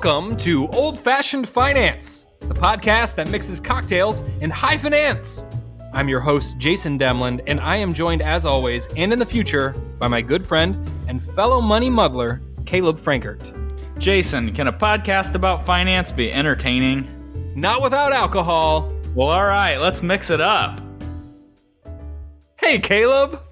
Welcome to Old Fashioned Finance, the podcast that mixes cocktails and high finance. I'm your host, Jason Demland, and I am joined, as always, and in the future, by my good friend and fellow money muddler, Caleb Frankert. Jason, can a podcast about finance be entertaining? Not without alcohol. Well, all right, let's mix it up. Hey, Caleb.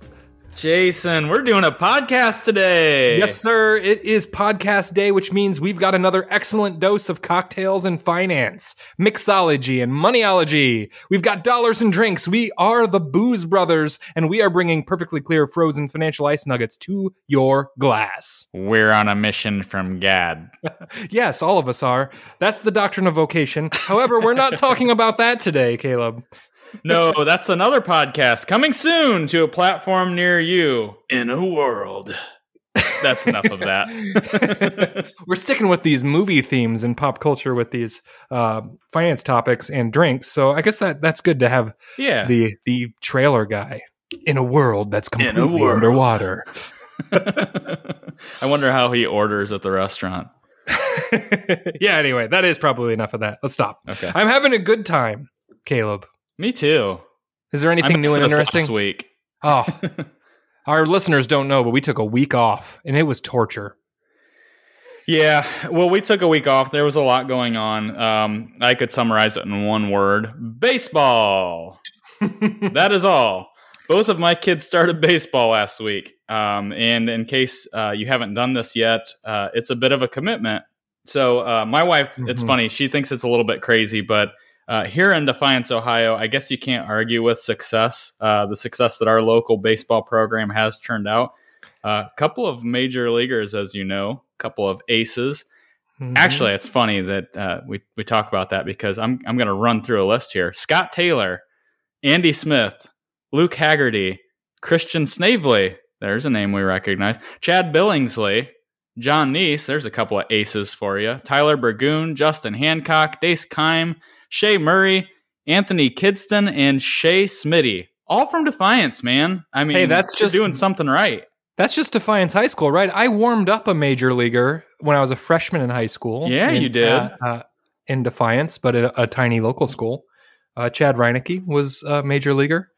Jason, we're doing a podcast today. Yes, sir. It is podcast day, which means we've got another excellent dose of cocktails and finance, mixology and moneyology. We've got dollars and drinks. We are the Booze Brothers, and we are bringing perfectly clear frozen financial ice nuggets to your glass. We're on a mission from Gad. yes, all of us are. That's the doctrine of vocation. However, we're not talking about that today, Caleb no, that's another podcast coming soon to a platform near you. In a world. That's enough of that. We're sticking with these movie themes and pop culture with these uh, finance topics and drinks. So I guess that that's good to have. Yeah. The the trailer guy in a world that's completely world. underwater. I wonder how he orders at the restaurant. yeah. Anyway, that is probably enough of that. Let's stop. Okay. I'm having a good time, Caleb. Me too. Is there anything new and interesting? Last week. Oh, our listeners don't know, but we took a week off, and it was torture. Yeah, well, we took a week off. There was a lot going on. Um, I could summarize it in one word: baseball. that is all. Both of my kids started baseball last week, um, and in case uh, you haven't done this yet, uh, it's a bit of a commitment. So, uh, my wife, mm-hmm. it's funny. She thinks it's a little bit crazy, but uh, here in Defiance, Ohio, I guess you can't argue with success, uh, the success that our local baseball program has turned out. A uh, couple of major leaguers, as you know, a couple of aces. Mm-hmm. Actually, it's funny that uh, we, we talk about that because I'm, I'm going to run through a list here. Scott Taylor, Andy Smith, Luke Hagerty, Christian Snavely, there's a name we recognize, Chad Billingsley, Jon Niese, there's a couple of aces for you, Tyler Burgoon, Justin Hancock, Dace Kime, Shay Murray, Anthony Kidston, and Shay Smitty. All from Defiance, man. I mean, hey, that's just doing something right. That's just Defiance High School, right? I warmed up a major leaguer when I was a freshman in high school. Yeah, in, you did. Uh, uh, in Defiance, but a, a tiny local school. Uh, Chad Reinecke was a major leaguer.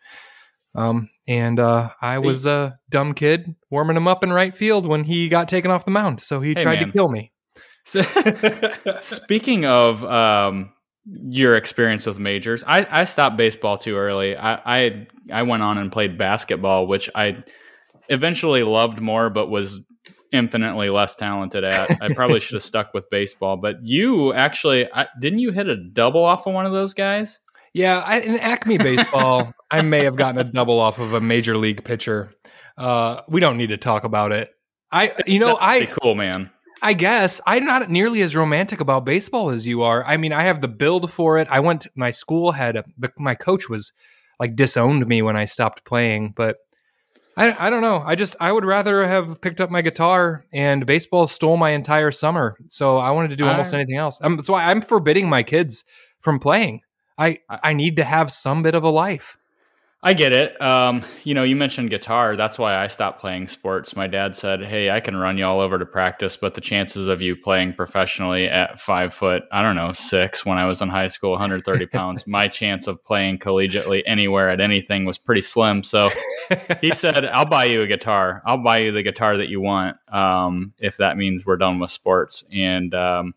Um, and uh, I was a dumb kid warming him up in right field when he got taken off the mound. So he hey, tried man. to kill me. Speaking of um, your experience with majors. I, I stopped baseball too early. I, I I went on and played basketball, which I eventually loved more, but was infinitely less talented at. I probably should have stuck with baseball. But you actually I, didn't you hit a double off of one of those guys? Yeah, I, in Acme baseball, I may have gotten a double off of a major league pitcher. Uh, we don't need to talk about it. I, you know, I cool man. I guess I'm not nearly as romantic about baseball as you are. I mean, I have the build for it. I went. My school had a, my coach was like disowned me when I stopped playing, but I, I don't know. I just I would rather have picked up my guitar and baseball stole my entire summer. So I wanted to do almost I, anything else. Um, so I, I'm forbidding my kids from playing. I I need to have some bit of a life. I get it. Um, you know, you mentioned guitar. That's why I stopped playing sports. My dad said, "Hey, I can run you all over to practice, but the chances of you playing professionally at five foot, I don't know, six when I was in high school, 130 pounds, my chance of playing collegiately anywhere at anything was pretty slim." So he said, "I'll buy you a guitar. I'll buy you the guitar that you want, um, if that means we're done with sports." And um,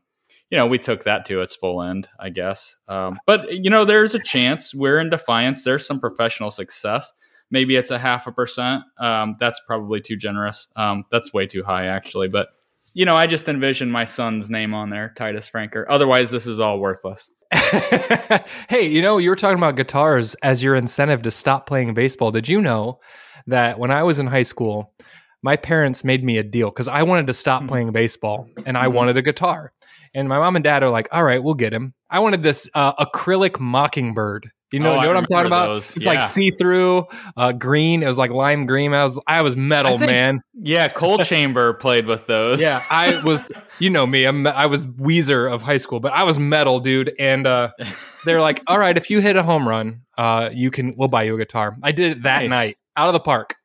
you know, we took that to its full end, I guess. Um, but you know, there's a chance we're in defiance. There's some professional success. Maybe it's a half a percent. Um, that's probably too generous. Um, that's way too high, actually. But you know, I just envision my son's name on there, Titus Franker. Otherwise, this is all worthless. hey, you know, you were talking about guitars as your incentive to stop playing baseball. Did you know that when I was in high school, my parents made me a deal because I wanted to stop hmm. playing baseball and I hmm. wanted a guitar. And my mom and dad are like, all right, we'll get him. I wanted this uh, acrylic mockingbird. You know, oh, you know what I'm talking about? Those. It's yeah. like see through, uh, green. It was like lime green. I was, I was metal, I think, man. Yeah, Coal Chamber played with those. Yeah, I was. You know me. I'm, I was Weezer of high school, but I was metal, dude. And uh, they're like, all right, if you hit a home run, uh, you can. We'll buy you a guitar. I did it that nice. night out of the park.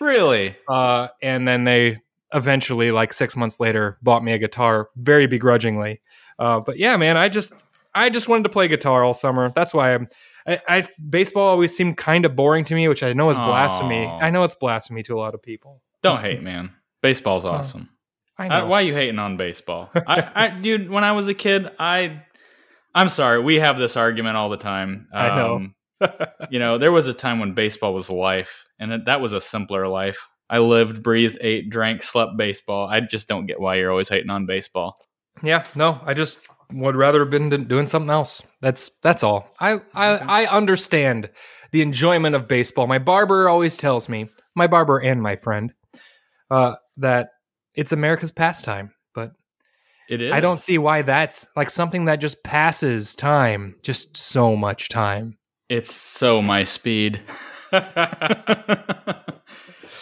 Really? Uh, and then they eventually, like six months later, bought me a guitar very begrudgingly. Uh, but yeah, man, I just I just wanted to play guitar all summer. That's why I'm. I, I baseball always seemed kind of boring to me, which I know is blasphemy. I know it's blasphemy to a lot of people. Don't hate, man. Baseball's awesome. I I, know. why are you hating on baseball? I, I, dude, when I was a kid, I, I'm sorry, we have this argument all the time. I know. Um, you know, there was a time when baseball was life, and that was a simpler life. I lived, breathed, ate, drank, slept baseball. I just don't get why you're always hating on baseball. Yeah, no, I just would rather have been doing something else. That's that's all. I I, I understand the enjoyment of baseball. My barber always tells me, my barber and my friend, uh, that it's America's pastime. But It is. I don't see why that's like something that just passes time, just so much time. It's so my speed.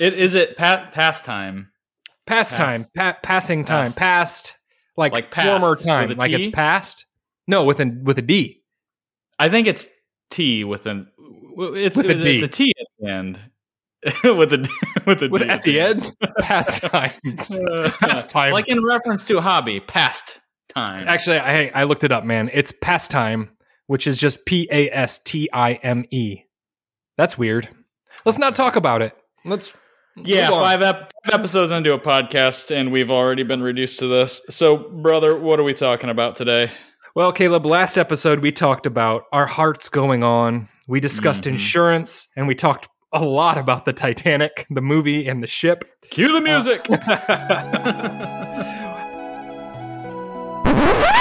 it is it pa- pastime. Pastime, pa- passing time, Pass. past like, Like past former time, like it's past. No, with a with a D. I think it's T with an it's With a it's D. a T at the end. with a with a With D at the end, pastime. Uh, pastime. like in reference to a hobby, past time. Actually, I I looked it up, man. It's pastime, which is just P A S T I M E. That's weird. Let's not talk about it. Let's yeah, five, ep- five episodes into a podcast, and we've already been reduced to this. So, brother, what are we talking about today? Well, Caleb, last episode we talked about our hearts going on. We discussed Mhm. insurance, and we talked a lot about the Titanic, the movie, and the ship. Cue the music.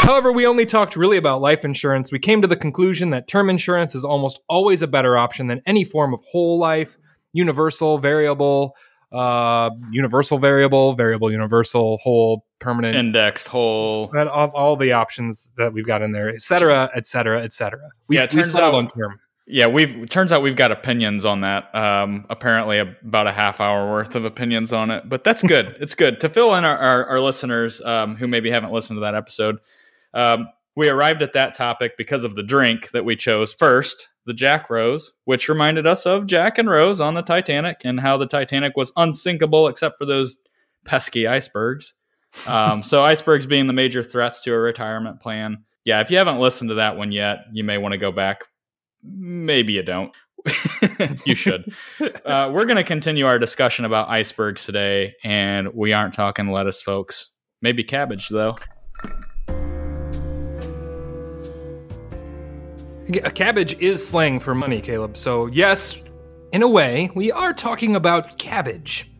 However, we only talked really about life insurance. We came to the conclusion that term insurance is almost always a better option than any form of whole life, universal, variable, uh, universal, variable, variable, universal, whole, permanent, Indexed whole. all, all the options that we've got in there, et cetera, et cetera, et cetera. We, Yeah, it turns out- on term. Yeah, we've turns out we've got opinions on that. Um, apparently, about a half hour worth of opinions on it, but that's good. it's good to fill in our, our, our listeners um, who maybe haven't listened to that episode. Um, we arrived at that topic because of the drink that we chose first, the Jack Rose, which reminded us of Jack and Rose on the Titanic and how the Titanic was unsinkable except for those pesky icebergs. Um, so, icebergs being the major threats to a retirement plan. Yeah, if you haven't listened to that one yet, you may want to go back maybe you don't. you should. Uh, we're going to continue our discussion about icebergs today, and we aren't talking lettuce, folks. Maybe cabbage, though. A cabbage is slang for money, Caleb. So, yes, in a way, we are talking about cabbage,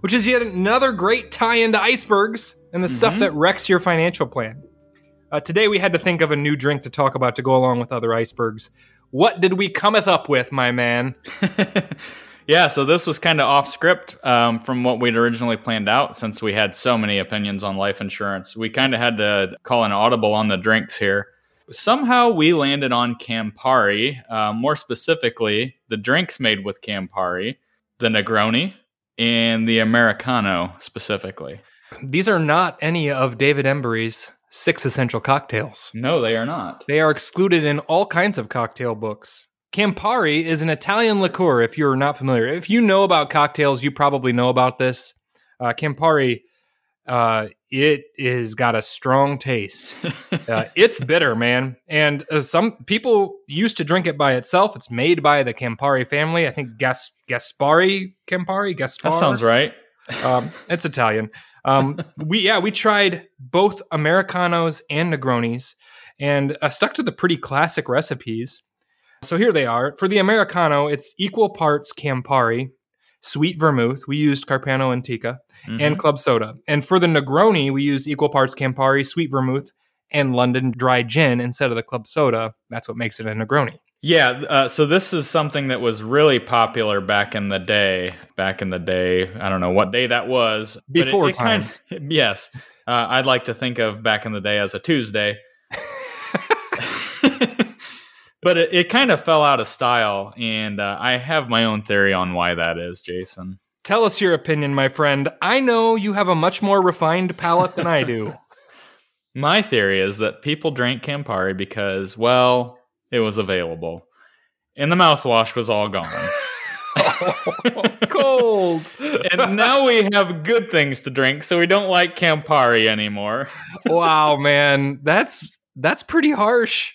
which is yet another great tie into icebergs and the stuff that wrecks your financial plan. Uh, today, we had to think of a new drink to talk about to go along with other icebergs. What did we cometh up with, my man? yeah, so this was kind of off script um, from what we'd originally planned out since we had so many opinions on life insurance. We kind of had to call an audible on the drinks here. Somehow we landed on Campari, uh, more specifically, the drinks made with Campari, the Negroni, and the Americano specifically. These are not any of David Embury's six essential cocktails. No, they are not. They are excluded in all kinds of cocktail books. Campari is an Italian liqueur, if you're not familiar. If you know about cocktails, you probably know about this. Uh, Campari, uh, it is got a strong taste. Uh, it's bitter, man. And uh, some people used to drink it by itself. It's made by the Campari family. I think Gas- Gaspare Campari. Gaspar. That sounds right. Um, it's Italian. Um, we yeah we tried both Americanos and Negronis and uh, stuck to the pretty classic recipes. So here they are for the Americano. It's equal parts Campari, sweet vermouth. We used Carpano Antica and club soda. And for the Negroni, we use equal parts Campari, sweet vermouth, and London dry gin instead of the club soda. That's what makes it a Negroni. Yeah, uh, so this is something that was really popular back in the day. Back in the day, I don't know what day that was. but it- Before it kind- times. yes, uh, I'd like to think of back in the day as a Tuesday. But it, it kind of fell out of style, and uh, I have my own theory on why that is, Jason. Tell us your opinion, my friend. I know you have a much more refined palate than I do. My theory is that people drank Campari because, well, it was available, and the mouthwash was all gone. Cold. and now we have good things to drink, so we don't like Campari anymore. wow, man, that's that's pretty harsh.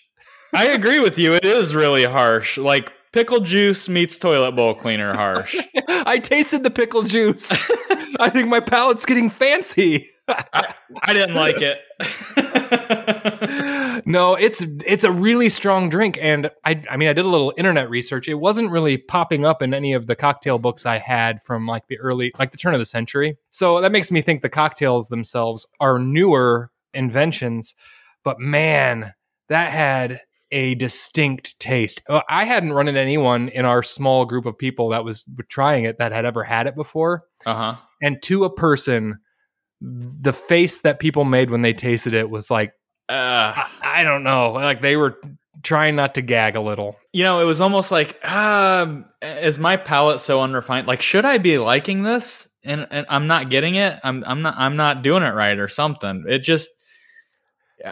I agree with you. It is really harsh. Like pickle juice meets toilet bowl cleaner harsh. I tasted the pickle juice. I think my palate's getting fancy. I, I didn't like it. no, it's it's a really strong drink, and I I mean I did a little internet research. It wasn't really popping up in any of the cocktail books I had from like the early like the turn of the century. So that makes me think the cocktails themselves are newer inventions. But man, that had a distinct taste. Uh, I hadn't run into anyone in our small group of people that was trying it that had ever had it before. Uh huh. And to a person, the face that people made when they tasted it was like, Uh, I, I don't know, like they were trying not to gag a little. you know, it was almost like, um, is my palate so unrefined? Like, should I be liking this? And, and I'm not getting it. I'm I'm not I'm not doing it right or something. It just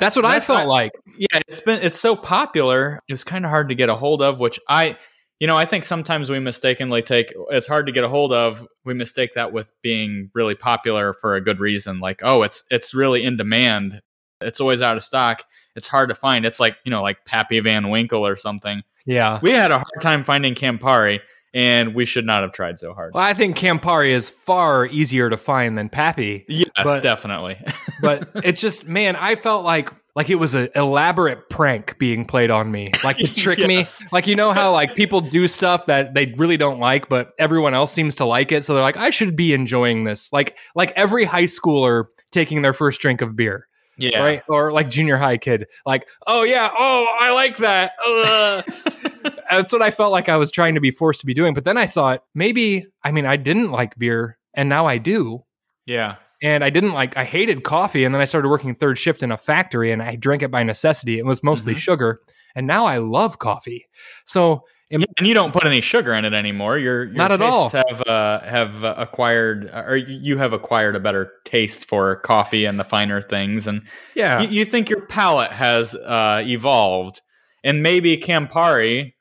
That's what I felt like. yeah it's been it's so popular it was kind of hard to get a hold of which i you know i think sometimes we mistakenly take it's hard to get a hold of we mistake that with being really popular for a good reason like oh it's it's really in demand it's always out of stock it's hard to find it's like you know like pappy van winkle or something Yeah. we had a hard time finding campari and we should not have tried so hard. Well, I think Campari is far easier to find than Pappy. yes but- definitely. but it's just man i felt like like it was an elaborate prank being played on me. Like to trick Yes. me like you know how like people do stuff that they really don't like but everyone else seems to like it so they're like i should be enjoying this. Like like every high schooler taking their first drink of beer yeah. right? Or like junior high kid like oh yeah. Oh i like that. Ugh. that's what i felt like i was trying to be forced to be doing but then i thought maybe i mean i didn't like beer and now i do yeah and I didn't like I hated coffee and then I started working third shift in a factory and I drank it by necessity. It was mostly Mhm. sugar and now I love coffee. So and you don't put any sugar in it anymore. Your, your Not at all. Have uh, have uh, acquired, or you have acquired a better taste for coffee and the finer things, and yeah. you, you think your palate has uh, evolved, and maybe Campari.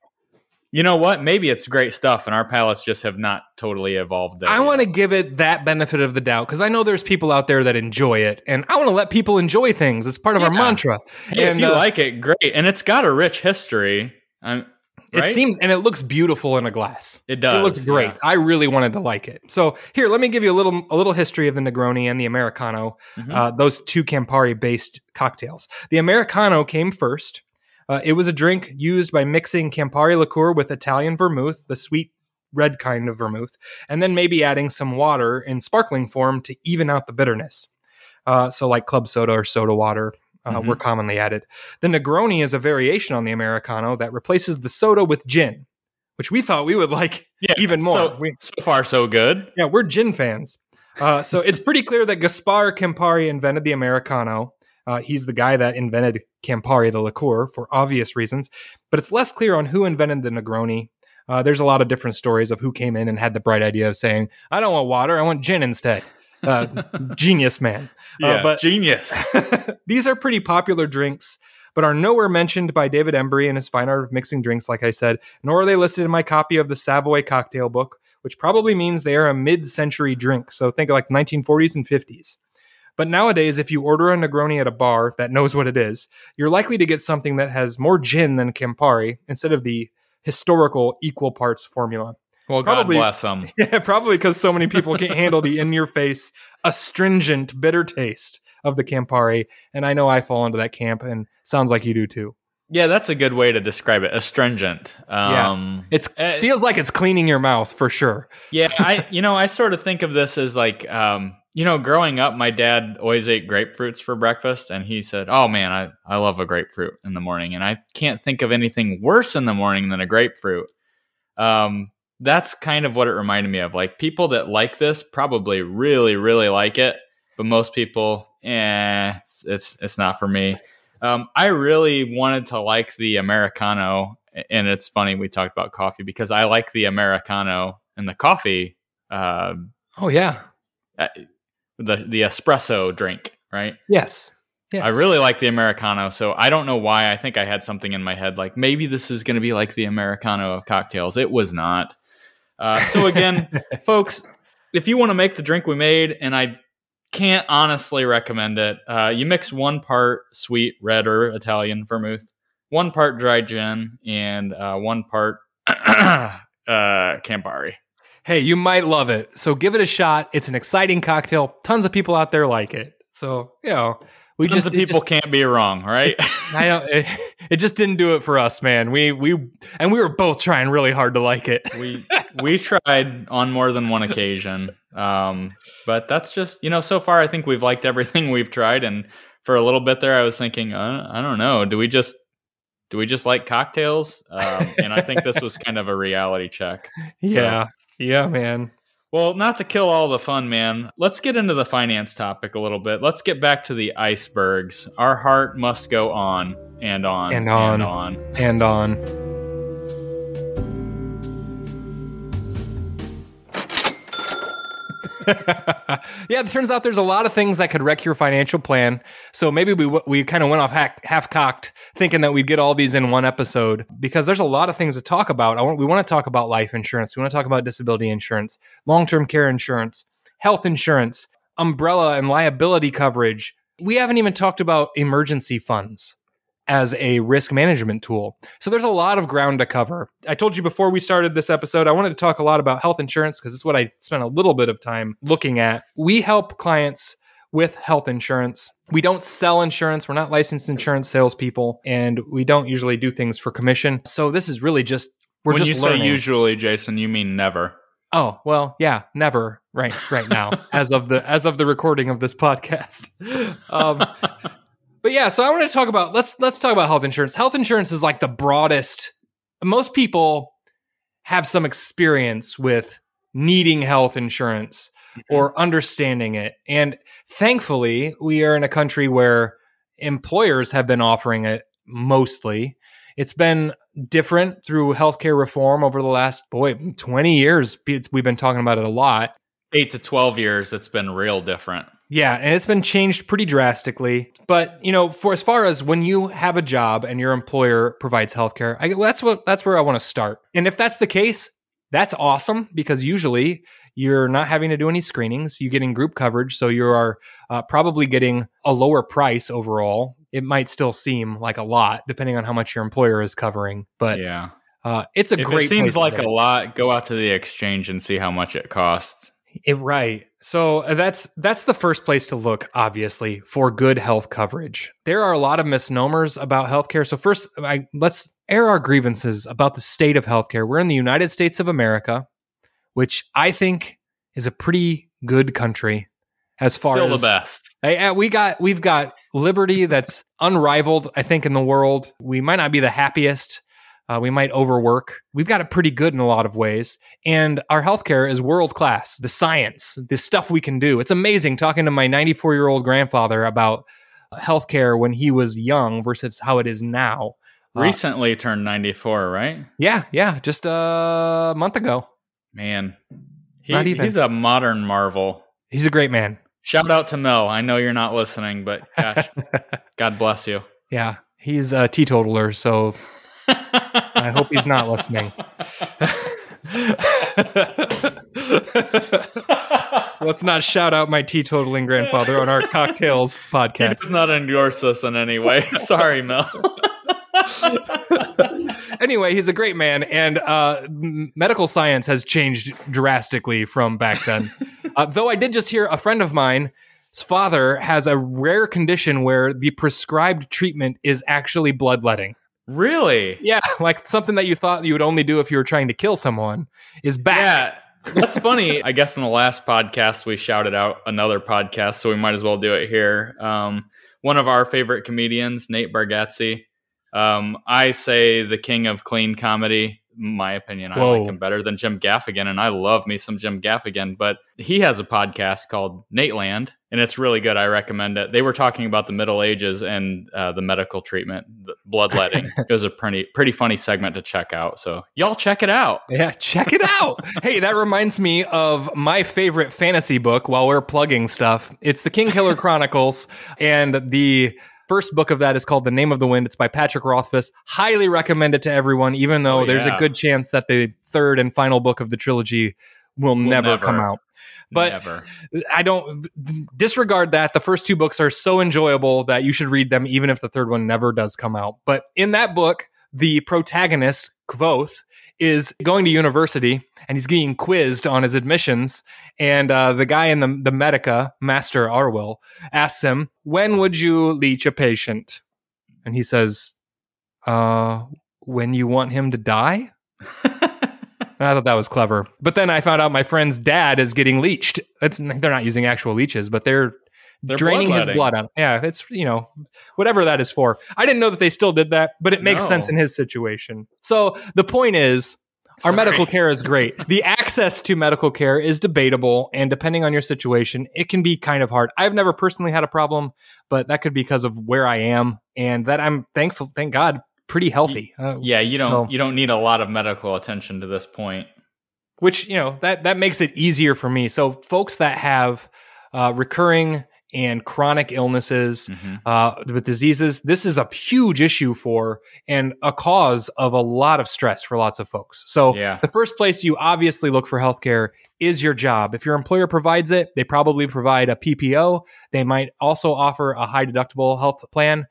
You know what? Maybe it's great stuff, and our palates just have not totally evolved. There I want to give it that benefit of the doubt because I know there's people out there that enjoy it, and I want to let people enjoy things. It's part of our mantra. Hey, and if you uh, like it, great, and it's got a rich history. Um, right? it seems, and it looks beautiful in a glass. it does. it looks great. yeah. I really wanted to like it. So here, let me give you a little a little history of the Negroni and the Americano. Mhm. uh, those two Campari based cocktails. The Americano came first. Uh, it was a drink used by mixing Campari liqueur with Italian vermouth, the sweet red kind of vermouth, and then maybe adding some water in sparkling form to even out the bitterness. Uh, so, like club soda or soda water. Uh, Mhm. Were commonly added. The Negroni is a variation on the Americano that replaces the soda with gin, which we thought we would like yeah, even more. So, We- so far, so good. yeah, we're gin fans. Uh, so it's pretty clear that Gaspar Campari invented the Americano. Uh, he's the guy that invented Campari, the liqueur, for obvious reasons. But it's less clear on who invented the Negroni. Uh, there's a lot of different stories of who came in and had the bright idea of saying, "I don't want water, I want gin instead." Uh, genius man. Uh, Yeah, but genius. these are pretty popular drinks, but are nowhere mentioned by David Embury in his fine art of mixing drinks, like I said, nor are they listed in my copy of the Savoy cocktail book, which probably means they are a mid century drink. So think like 1940s and 50s. But nowadays, if you order a Negroni at a bar that knows what it is, you're likely to get something that has more gin than Campari instead of the historical equal parts formula. Well, God Probably- bless them. Yeah, probably because so many people can't handle the in your face, astringent, bitter taste of the Campari. And I know I fall into that camp, and sounds like you do too. Yeah, that's a good way to describe it. Astringent. Um, It's, Uh, it feels like it's cleaning your mouth for sure. yeah, I you know I sort of think of this as like um, you know growing up, my dad always ate grapefruits for breakfast, and he said, "Oh man, I I love a grapefruit in the morning," and I can't think of anything worse in the morning than a grapefruit. Um, that's kind of what it reminded me of. Like people that like this probably really really like it, but most people, eh, it's it's, it's not for me. Um, I really wanted to like the Americano, and it's funny we talked about coffee because I like the Americano and the coffee, uh, Oh, yeah. The the espresso drink, right? Yes. yes. I really like the Americano, so I don't know why. I think I had something in my head like maybe this is going to be like the Americano of cocktails. It was not. Uh, so again, folks, if you want to make the drink we made, and I can't honestly recommend it, uh, you mix one part sweet red or Italian vermouth, one part dry gin, and uh, one part uh, Campari. Hey, you might love it. So give it a shot. It's an exciting cocktail. Tons of people out there like it. So, you know, we Tons just of people just, can't be wrong, right? I don't it, it, just didn't do it for us, man. We we and we were both trying really hard to like it. we we tried on more than one occasion. Um, but that's just, you know, so far I think we've liked everything we've tried and for a little bit there I was thinking, uh, I don't know, do we just do we just like cocktails? Um, and I think this was kind of a reality check. Yeah. Yeah, man. Well, not to kill all the fun, man. Let's get into the finance topic a little bit. Let's get back to the icebergs. Our heart must go on and on and on and on and on. yeah, it turns out there's a lot of things that could wreck your financial plan. So maybe we we kind of went off half cocked, thinking that we'd get all these in one episode because there's a lot of things to talk about. Want, we want to talk about life insurance. We want to talk about disability insurance, long term care insurance, health insurance, umbrella and liability coverage. We haven't even talked about emergency funds as a risk management tool. So there's a lot of ground to cover. I told you before we started this episode, I wanted to talk a lot about health insurance because it's what I spent a little bit of time looking at. We help clients with health insurance. We don't sell insurance. We're not licensed insurance salespeople, and we don't usually do things for commission. So this is really just we're when just you learning. say usually, Jason, you mean never. Oh well, yeah, never. Right, right now, as of the as of the recording of this podcast. Um, but yeah, so I want to talk about let's let's talk about health insurance. Health insurance is like the broadest. Most people have some experience with needing health insurance mm-hmm. or understanding it. And thankfully, we are in a country where employers have been offering it mostly. It's been different through healthcare reform over the last boy 20 years. We've been talking about it a lot. 8 to 12 years it's been real different. Yeah, and it's been changed pretty drastically. But you know, for as far as when you have a job and your employer provides healthcare, I, well, that's what that's where I want to start. And if that's the case, that's awesome because usually you're not having to do any screenings. You're getting group coverage, so you are uh, probably getting a lower price overall. It might still seem like a lot depending on how much your employer is covering, but yeah, uh, it's a if great. It seems like a lot. Go out to the exchange and see how much it costs. It, right. So uh, that's that's the first place to look, obviously, for good health coverage. There are a lot of misnomers about healthcare. So first, I, let's air our grievances about the state of healthcare. We're in the United States of America, which I think is a pretty good country as far Still as the best. I, we got we've got liberty that's unrivaled. I think in the world, we might not be the happiest uh, we might overwork. We've got it pretty good in a lot of ways. And our healthcare is world class. The science, the stuff we can do. It's amazing talking to my 94 year old grandfather about healthcare when he was young versus how it is now. Uh, Recently uh, turned 94, right? Yeah, yeah, just a month ago. Man, he, he's a modern marvel. He's a great man. Shout out to Mel. I know you're not listening, but gosh, God bless you. Yeah, he's a teetotaler, so I hope he's not listening. Let's not shout out my teetotaling grandfather on our cocktails podcast. He does not endorse us in any way. Sorry, Mel. anyway, he's a great man, and uh, medical science has changed drastically from back then. Uh, though I did just hear a friend of mine his father has a rare condition where the prescribed treatment is actually bloodletting. Really? Yeah, like something that you thought you would only do if you were trying to kill someone is back. Yeah. That's funny. I guess in the last podcast we shouted out another podcast, so we might as well do it here. Um, one of our favorite comedians, Nate Bargatze. Um, I say the king of clean comedy. My opinion, I Whoa. like him better than Jim Gaffigan, and I love me some Jim Gaffigan. But he has a podcast called Nateland, and it's really good. I recommend it. They were talking about the Middle Ages and uh, the medical treatment, the bloodletting. it was a pretty pretty funny segment to check out. So y'all check it out. Yeah, check it out. hey, that reminds me of my favorite fantasy book. While we're plugging stuff, it's the Kingkiller Chronicles, and the first book of that is called The Name of the Wind. It's by Patrick Rothfuss. Highly recommend it to everyone, even though Oh, there's a good chance that the third and final book of the trilogy will, never, never. come out. But Never. I don't disregard that. The first two books are so enjoyable that you should read them, even if the third one never does come out. But in that book, the protagonist, Kvothe, is going to university and he's getting quizzed on his admissions. And uh, the guy in the, the Medica, Master Arwyl, asks him, When would you leech a patient? And he says, uh, When you want him to die? And I thought that was clever. But then I found out my friend's dad is getting leeched. It's they're not using actual leeches, but they're, They're draining his blood out. Yeah, it's you know whatever that is for. I didn't know that they still did that, but it makes No. sense in his situation. So the point is. Our Sorry. medical care is great. The access to medical care is debatable, and depending on your situation, it can be kind of hard. I've never personally had a problem, but that could be because of where I am, and that I'm thankful, thank God, pretty healthy. Uh, Yeah, you don't So- you don't need a lot of medical attention to this point. which you know that that makes it easier for me. So folks that have uh, recurring and chronic illnesses Mhm. uh, with diseases, this is a huge issue for and a cause of a lot of stress for lots of folks. So Yeah. the first place you obviously look for healthcare is your job. If your employer provides it, they probably provide a PPO. They might also offer a high deductible health plan,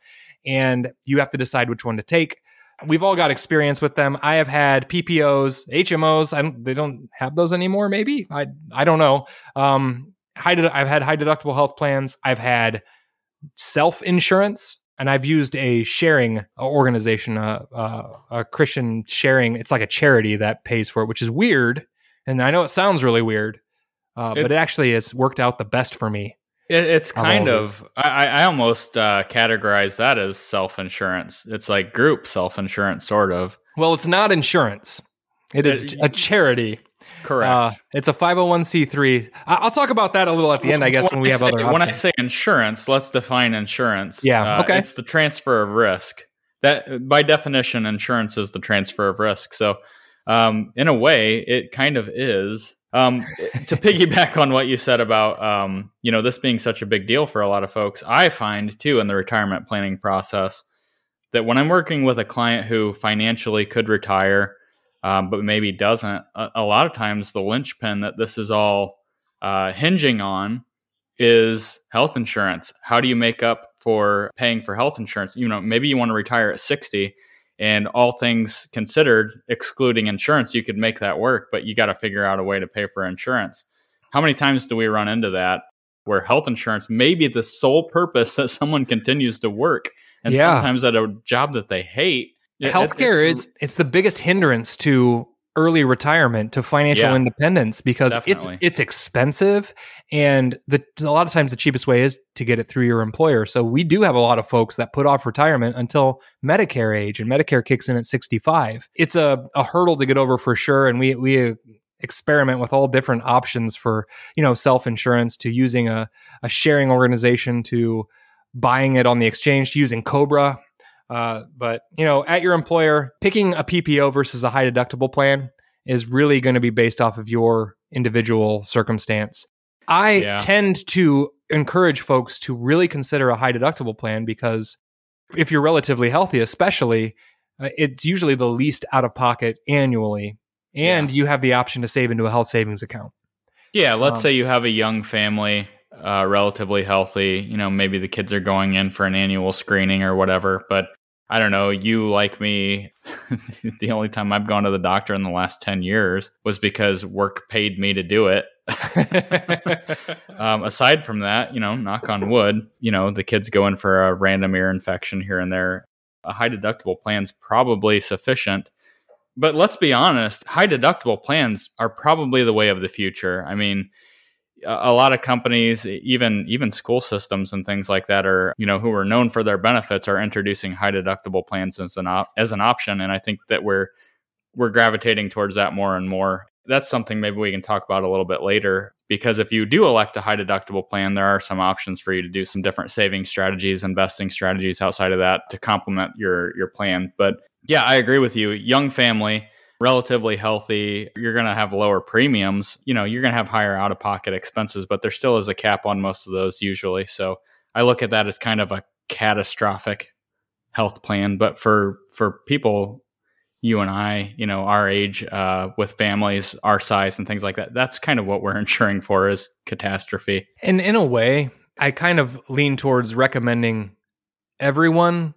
and you have to decide which one to take. We've all got experience with them. I have had PPOs, HMOs. I don't, they don't have those anymore. Maybe I I don't know. Um, high. de- I've had high deductible health plans. I've had self insurance, and I've used a sharing organization, a, a, a Christian sharing. It's like a charity that pays for it, which is weird. And I know it sounds really weird, uh, It- but it actually has worked out the best for me. It, it's kind of I, I almost uh, categorize that as self insurance. It's like group self insurance, sort of. Well, it's not insurance. It is It- a charity. Correct. Uh, it's a 501c3. I- I'll talk about that a little at the end, I guess, when we have say, other when I say insurance, let's define insurance. Yeah, Uh, okay. It's the transfer of risk. That by definition, insurance is the transfer of risk. So, um, in a way, it kind of is. Um, to piggyback on what you said about um, you know this being such a big deal for a lot of folks, I find too in the retirement planning process that when I'm working with a client who financially could retire, um, but maybe doesn't, a, a lot of times the linchpin that this is all uh, hinging on is health insurance. How do you make up for paying for health insurance? You know, maybe you want to retire at 60 and all things considered, excluding insurance, you could make that work, but you got to figure out a way to pay for insurance. How many times do we run into that where health insurance may be the sole purpose that someone continues to work and Yeah. sometimes at a job that they hate? It- Healthcare it's- is it's the biggest hindrance to early retirement to financial Yeah. independence because Definitely. it's it's expensive and the a lot of times the cheapest way is to get it through your employer. So we do have a lot of folks that put off retirement until Medicare age and Medicare kicks in at 65. It's a, a hurdle to get over for sure and we we experiment with all different options for, you know, self-insurance to using a a sharing organization to buying it on the exchange to using Cobra uh, but you know, at your employer, picking a PPO versus a high deductible plan is really going to be based off of your individual circumstance. I Yeah. tend to encourage folks to really consider a high deductible plan because if you're relatively healthy, especially, uh, it's usually the least out of pocket annually, and you have the option to save into a health savings account. Yeah, let's Um, say you have a young family, uh, relatively healthy. You know, maybe the kids are going in for an annual screening or whatever. But I don't know. You like me. the only time I've gone to the doctor in the last ten years was because work paid me to do it. um, aside from that, you know, knock on wood, you know, the kids go in for a random ear infection here and there. A high deductible plan's probably sufficient. But let's be honest, high deductible plans are probably the way of the future. I mean, a lot of companies, even even school systems and things like that, are you know who are known for their benefits, are introducing high deductible plans as an op- as an option, and I think that we're we're gravitating towards that more and more. That's something maybe we can talk about a little bit later because if you do elect a high deductible plan, there are some options for you to do some different saving strategies, investing strategies outside of that to complement your your plan. But yeah, I agree with you. Young family, relatively healthy, you're going to have lower premiums. You know, you're going to have higher out of pocket expenses, but there still is a cap on most of those usually. So I look at that as kind of a catastrophic health plan, but for for people you and I, you know, our age, uh, with families our size and things like that, that's kind of what we're insuring for is catastrophe. And in a way, I kind of lean towards recommending everyone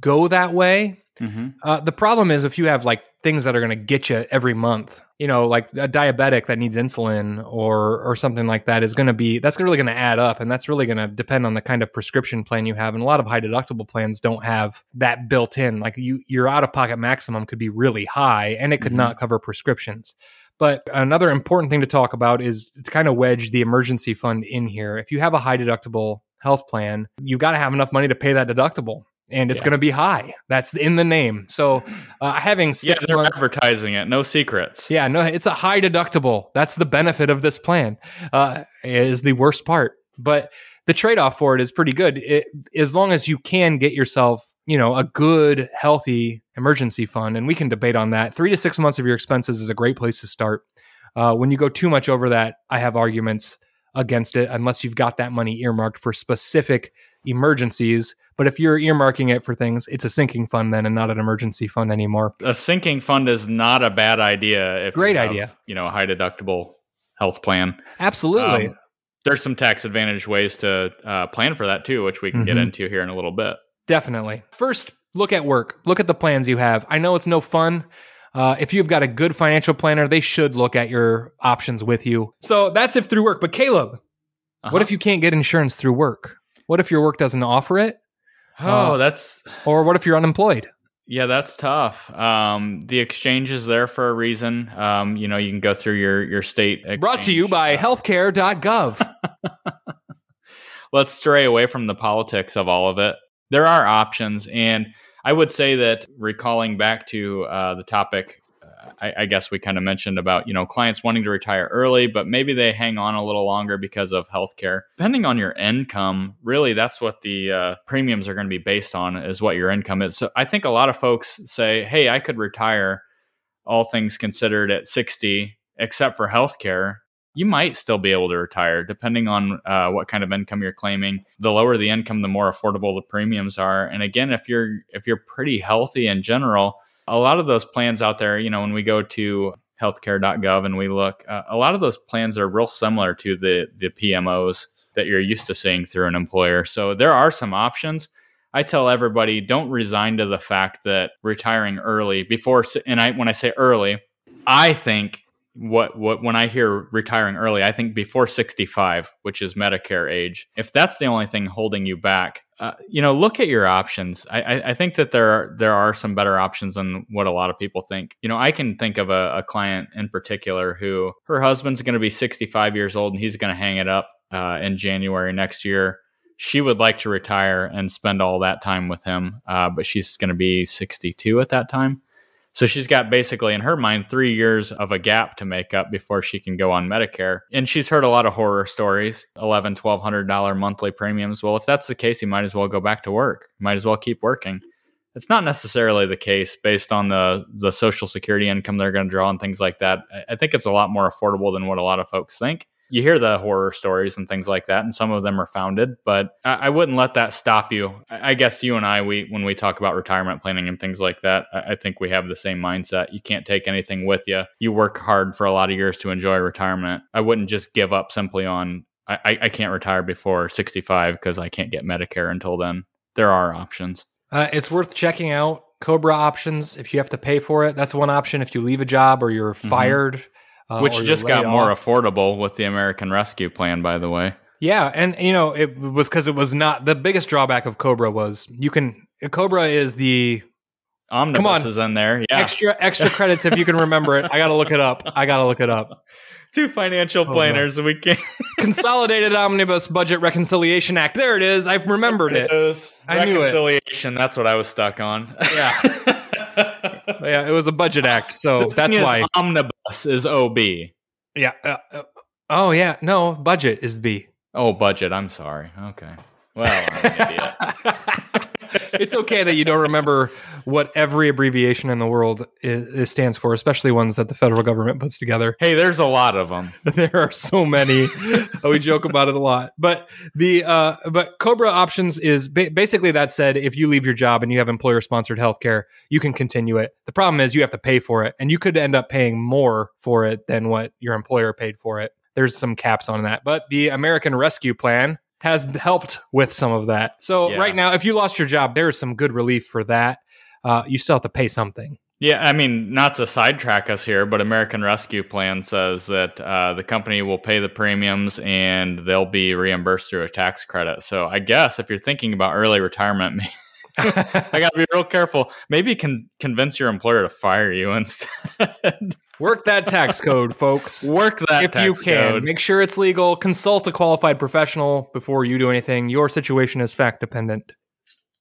go that way. Mm-hmm. Uh, the problem is if you have like things that are going to get you every month, you know, like a diabetic that needs insulin or or something like that is going to be that's really going to add up, and that's really going to depend on the kind of prescription plan you have. And a lot of high deductible plans don't have that built in. Like you, your out of pocket maximum could be really high, and it could Mhm. not cover prescriptions. But another important thing to talk about is to kind of wedge the emergency fund in here. If you have a high deductible health plan, you've got to have enough money to pay that deductible. And it's Yeah. going to be high. That's in the name. So, uh, having Yeah, six they're months, advertising it. No secrets. yeah, no, it's a high deductible. That's the benefit of this plan. Uh, is the worst part, but the trade off for it is pretty good. It, as long as you can get yourself, you know, a good, healthy emergency fund, and we can debate on that. Three to six months of your expenses is a great place to start. Uh, when you go too much over that, I have arguments against it unless you've got that money earmarked for specific emergencies. But if you're earmarking it for things, it's a sinking fund then and not an emergency fund anymore. A sinking fund is not a bad idea. If you Great have, idea. You know, a high deductible health plan. Absolutely. Um, there's some tax advantage ways to uh, plan for that too, which we can get Mhm. into here in a little bit. Definitely. First, look at work. Look at the plans you have. I know it's no fun. Uh, if you've got a good financial planner, they should look at your options with you. So that's if through work. But Caleb, Uh-huh. what if you can't get insurance through work? What if your work doesn't offer it? Oh, uh, that's Or what if you're unemployed? yeah, that's tough. Um, the exchange is there for a reason. Um, you know, you can go through your your state. Brought to you by healthcare.gov. let's stray away from the politics of all of it. There are options, and I would say that recalling back to uh, the topic, uh, I, I guess we kind of mentioned about you know clients wanting to retire early, but maybe they hang on a little longer because of healthcare. Depending on your income, really, that's what the uh, premiums are going to be based on is what your income is. So I think a lot of folks say, "Hey, I could retire." All things considered, at sixty, except for healthcare, you might still be able to retire depending on uh, what kind of income you're claiming. The lower the income the more affordable the premiums are. And again if you're if you're pretty healthy in general a lot of those plans out there you know when we go to healthcare.gov and we look uh, a lot of those plans are real similar to the the pmos that you're used to seeing through an employer. So there are some options. I tell everybody don't resign to the fact that retiring early before and I when I say early I think what what when I hear retiring early, I think before 65, which is Medicare age. If that's the only thing holding you back, uh, you know, look at your options. I, I, I think that there are there are some better options than what a lot of people think. You know, I can think of a, a client in particular who her husband's going to be 65 years old and he's going to hang it up uh, in January next year. She would like to retire and spend all that time with him, uh, but she's going to be 62 at that time. So she's got basically in her mind three years of a gap to make up before she can go on Medicare. And she's heard a lot of horror stories, eleven, twelve hundred dollar monthly premiums. Well, if that's the case, you might as well go back to work. You might as well keep working. It's not necessarily the case based on the the social security income they're going to draw and things like that. I think it's a lot more affordable than what a lot of folks think. You hear the horror stories and things like that, and some of them are founded, but I, I wouldn't let that stop you. I, I guess you and I, we when we talk about retirement planning and things like that, I, I think we have the same mindset. You can't take anything with you. You work hard for a lot of years to enjoy retirement. I wouldn't just give up simply on I, I can't retire before 65 because I can't get Medicare until then. There are options. Uh, it's worth checking out Cobra options if you have to pay for it. That's one option if you leave a job or you're fired. Uh, which just got laid more affordable with the American Rescue Plan, by the way. Yeah, and you know it was because it was not the biggest drawback of Cobra was you can Cobra is the Omnibus on. is in there. Yeah. extra extra credits if you can remember it. I got to look it up. I got to look it up. Two financial Oh, no. planners. We can't. Consolidated Omnibus Budget Reconciliation Act. There it is. I've remembered it. I knew it. Reconciliation. That's what I was stuck on. Yeah. Yeah, it was a budget act, so that's why. Omnibus is OB. Yeah. uh, uh, oh yeah. No, budget is B. Oh, budget. I'm sorry. Okay. Well, I'm an idiot. It's okay that you don't remember what every abbreviation in the world is, is stands for, especially ones that the federal government puts together. Hey, there's a lot of them. there are so many. we joke about it a lot. But the uh, but Cobra options is ba- basically that said, if you leave your job and you have employer sponsored healthcare, you can continue it. The problem is you have to pay for it, and you could end up paying more for it than what your employer paid for it. There's some caps on that, but the American Rescue Plan has helped with some of that. So Yeah. right now, if you lost your job, there is some good relief for that. Uh, you still have to pay something. Yeah, I mean, not to sidetrack us here, but American Rescue Plan says that uh, the company will pay the premiums and they'll be reimbursed through a tax credit. So I guess if you're thinking about early retirement, I got to be real careful. Maybe can convince your employer to fire you instead. Work that tax code, folks. Work that if you can, code. make sure it's legal. Consult a qualified professional before you do anything. Your situation is fact dependent.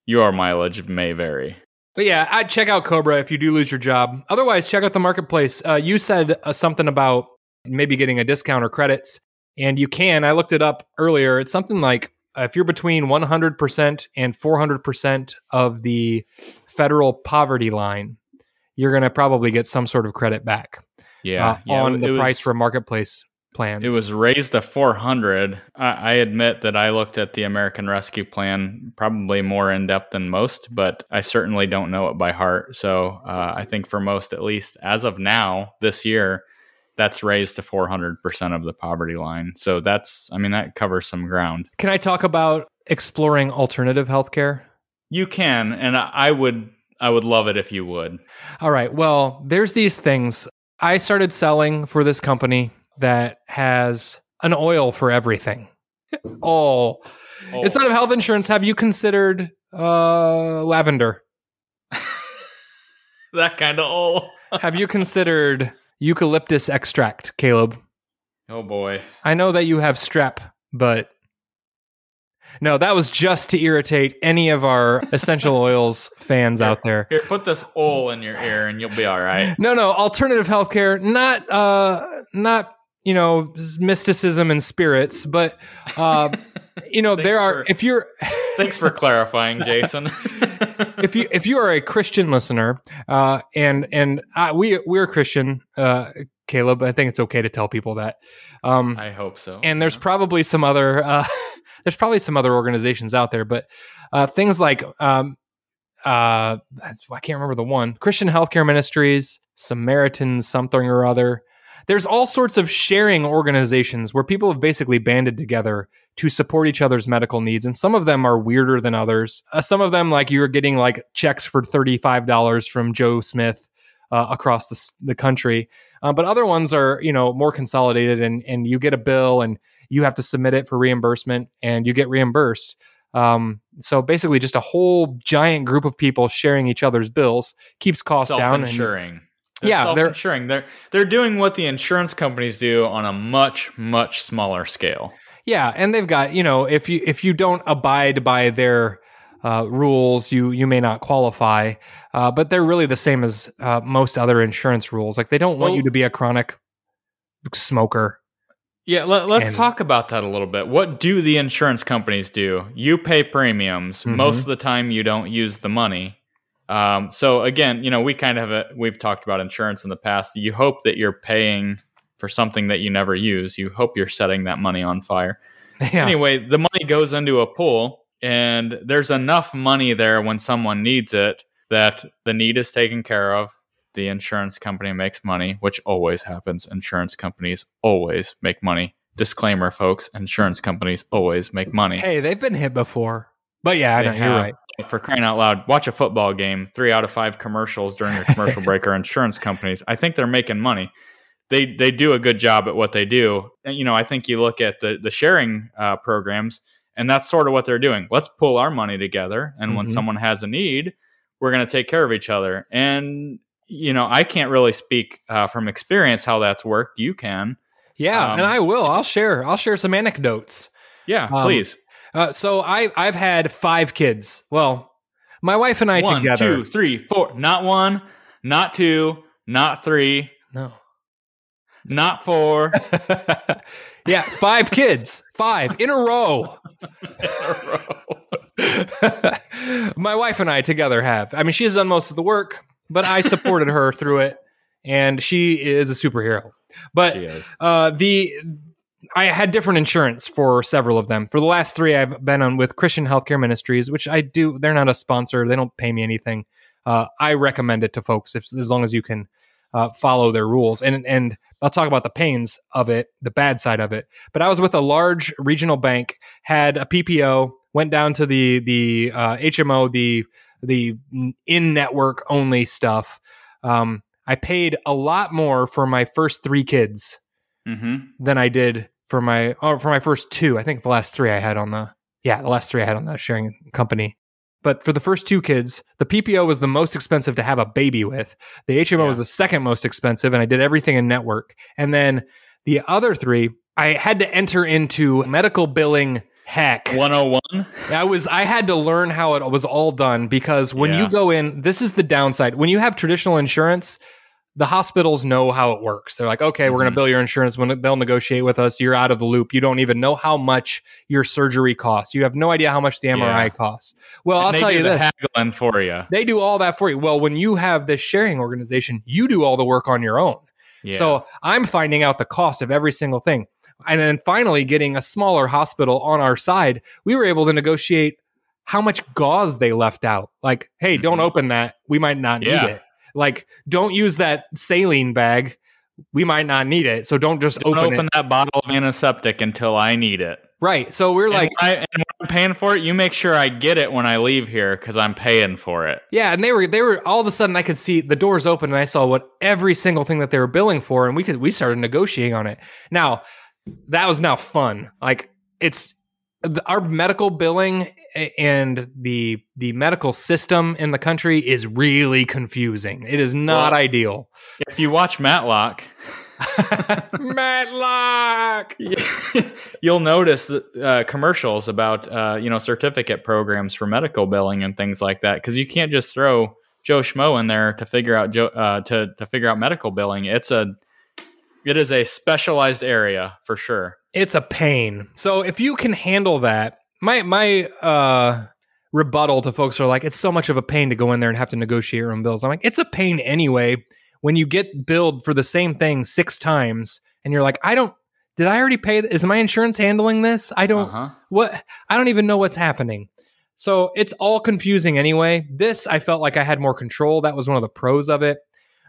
Your mileage may vary. But yeah, I'd check out Cobra if you do lose your job. Otherwise, check out the marketplace. Uh, you said uh, something about maybe getting a discount or credits, and you can. I looked it up earlier. It's something like uh, if you're between 100% and 400% of the federal poverty line, you're going to probably get some sort of credit back Yeah, uh, yeah, on the was- price for marketplace plans. It was raised to 400. I, I admit that I looked at the American Rescue Plan probably more in depth than most, but I certainly don't know it by heart. So uh, I think for most, at least as of now, this year, that's raised to 400% of the poverty line. So that's, I mean, that covers some ground. Can I talk about exploring alternative healthcare? You can, and I I would, I would love it if you would. All right. Well, there's these things. I started selling for this company that has an oil for everything. Oh, Oh. instead of health insurance, have you considered uh, lavender? that kind of oh, Have you considered eucalyptus extract, Caleb? oh boy. I know that you have strep, but no, that was just to irritate any of our essential oils fans out there. Here, put this oil in your ear, and you'll be all right. No, no, alternative healthcare, not uh not, you know, mysticism and spirits, but uh you know, there are for- if you're Thanks for clarifying, Jason. if you if you are a Christian listener, uh and and uh, we we're Christian, uh Caleb, I think it's okay to tell people that. Um I hope so. and there's probably some other uh, there's probably some other organizations out there, but uh, things like um, uh, I can't remember the one Christian Healthcare Ministries, Samaritans, something or other. There's all sorts of sharing organizations where people have basically banded together to support each other's medical needs, and some of them are weirder than others. Uh, some of them, like you're getting like checks for thirty five dollars from Joe Smith uh, across the, the country. Uh, but other ones are, you know, more consolidated and, and you get a bill and you have to submit it for reimbursement and you get reimbursed. Um, so basically just a whole giant group of people sharing each other's bills keeps costs down. and- self-insuring. Yeah, they're- self-insuring. They're they're doing what the insurance companies do on a much much smaller scale. Yeah, and they've got you know if you if you don't abide by their uh, rules, you you may not qualify. Uh, but they're really the same as uh, most other insurance rules. Like they don't want Well- you to be a chronic smoker. Yeah, let, us talk about that a little bit. What do the insurance companies do? You pay premiums. Mhm. Most of the time, you don't use the money. Um, so again, you know, we kind of have a, we've talked about insurance in the past. You hope that you're paying for something that you never use. You hope you're setting that money on fire. Yeah. Anyway, the money goes into a pool, and there's enough money there when someone needs it that the need is taken care of. The insurance company makes money, which always happens. Insurance companies always make money. Disclaimer, folks: insurance companies always make money. Hey, they've been hit before. But yeah, I know you're right. For crying out loud, watch a football game. Three out of five commercials during a commercial break are insurance companies. I think they're making money. They they do a good job at what they do. And, you know, I think you look at the the sharing uh, programs, and that's sort of what they're doing. Let's pull our money together, and when Mhm. someone has a need, we're going to take care of each other. And you know, I can't really speak uh, from experience how that's worked. You can, Yeah, Um, and I will. I'll share. I'll share some anecdotes. yeah, Um, please. Uh, so I I've had five kids. Well, my wife and I One, together. two, three, four. Not one, not two, not three, No. not four. yeah, five kids, five in a row. My wife and I together have. I mean, she has done most of the work, but I supported her through it, and she is a superhero. But uh, the I had different insurance for several of them. For the last three, I've been on with Christian Healthcare Ministries, which I do. They're not a sponsor; they don't pay me anything. Uh, I recommend it to folks if as long as you can uh, follow their rules. And and I'll talk about the pains of it, the bad side of it. But I was with a large regional bank, had a PPO, went down to the the uh, HMO, the the in network only stuff. Um, I paid a lot more for my first three kids Mm-hmm. than I did for my or for my first two. I think the last three I had on the yeah, the last three I had on the sharing company. But for the first two kids, the PPO was the most expensive to have a baby with. The HMO Yeah. was the second most expensive, and I did everything in network. And then the other three, I had to enter into medical billing heck. 101. I was I had to learn how it was all done because when Yeah. you go in, this is the downside. When you have traditional insurance, the hospitals know how it works. They're like, okay, we're going to mm-hmm. bill your insurance when they'll negotiate with us. You're out of the loop. You don't even know how much your surgery costs. You have no idea how much the MRI Yeah. costs. Well, And I'll tell you this. haggling for you. they do all that for you. Well, when you have this sharing organization, you do all the work on your own. Yeah. So I'm finding out the cost of every single thing. And then finally getting a smaller hospital on our side, we were able to negotiate how much gauze they left out. Like, hey, don't Mhm. open that. We might not Yeah. need it. Like, don't use that saline bag. We might not need it. So don't just don't open, open that bottle of antiseptic until I need it. Right. So we're And like, I, and when I'm paying for it, you make sure I get it when I leave here because I'm paying for it. Yeah, and they were they were all of a sudden I could see the doors open and I saw what every single thing that they were billing for and we could we started negotiating on it. Now, that was now fun. Like it's our medical billing and the the medical system in the country is really confusing. It is not Well- ideal. If you watch Matlock, Matlock. you'll notice uh, commercials about uh, you know certificate programs for medical billing and things like that because you can't just throw Joe Schmo in there to figure out Joe uh, to to figure out medical billing. It's a it is a specialized area for sure. it's a pain. So if you can handle that, my my uh rebuttal to folks are like, it's so much of a pain to go in there and have to negotiate your own bills. I'm like, it's a pain anyway when you get billed for the same thing six times and you're like, I don't did I already pay? th- Is my insurance handling this? I don't Uh-huh. what I don't even know what's happening. So it's all confusing anyway. This I felt like I had more control. That was one of the pros of it.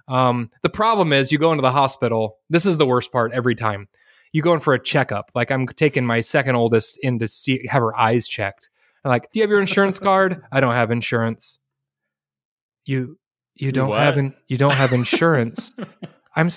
Um, the problem is you go into the hospital. This is the worst part every time. You go in for a checkup. Like I'm taking my second oldest in to see have her eyes checked. I'm like, do you have your insurance card? I don't have insurance. You you don't What? have in, you don't have insurance. I'm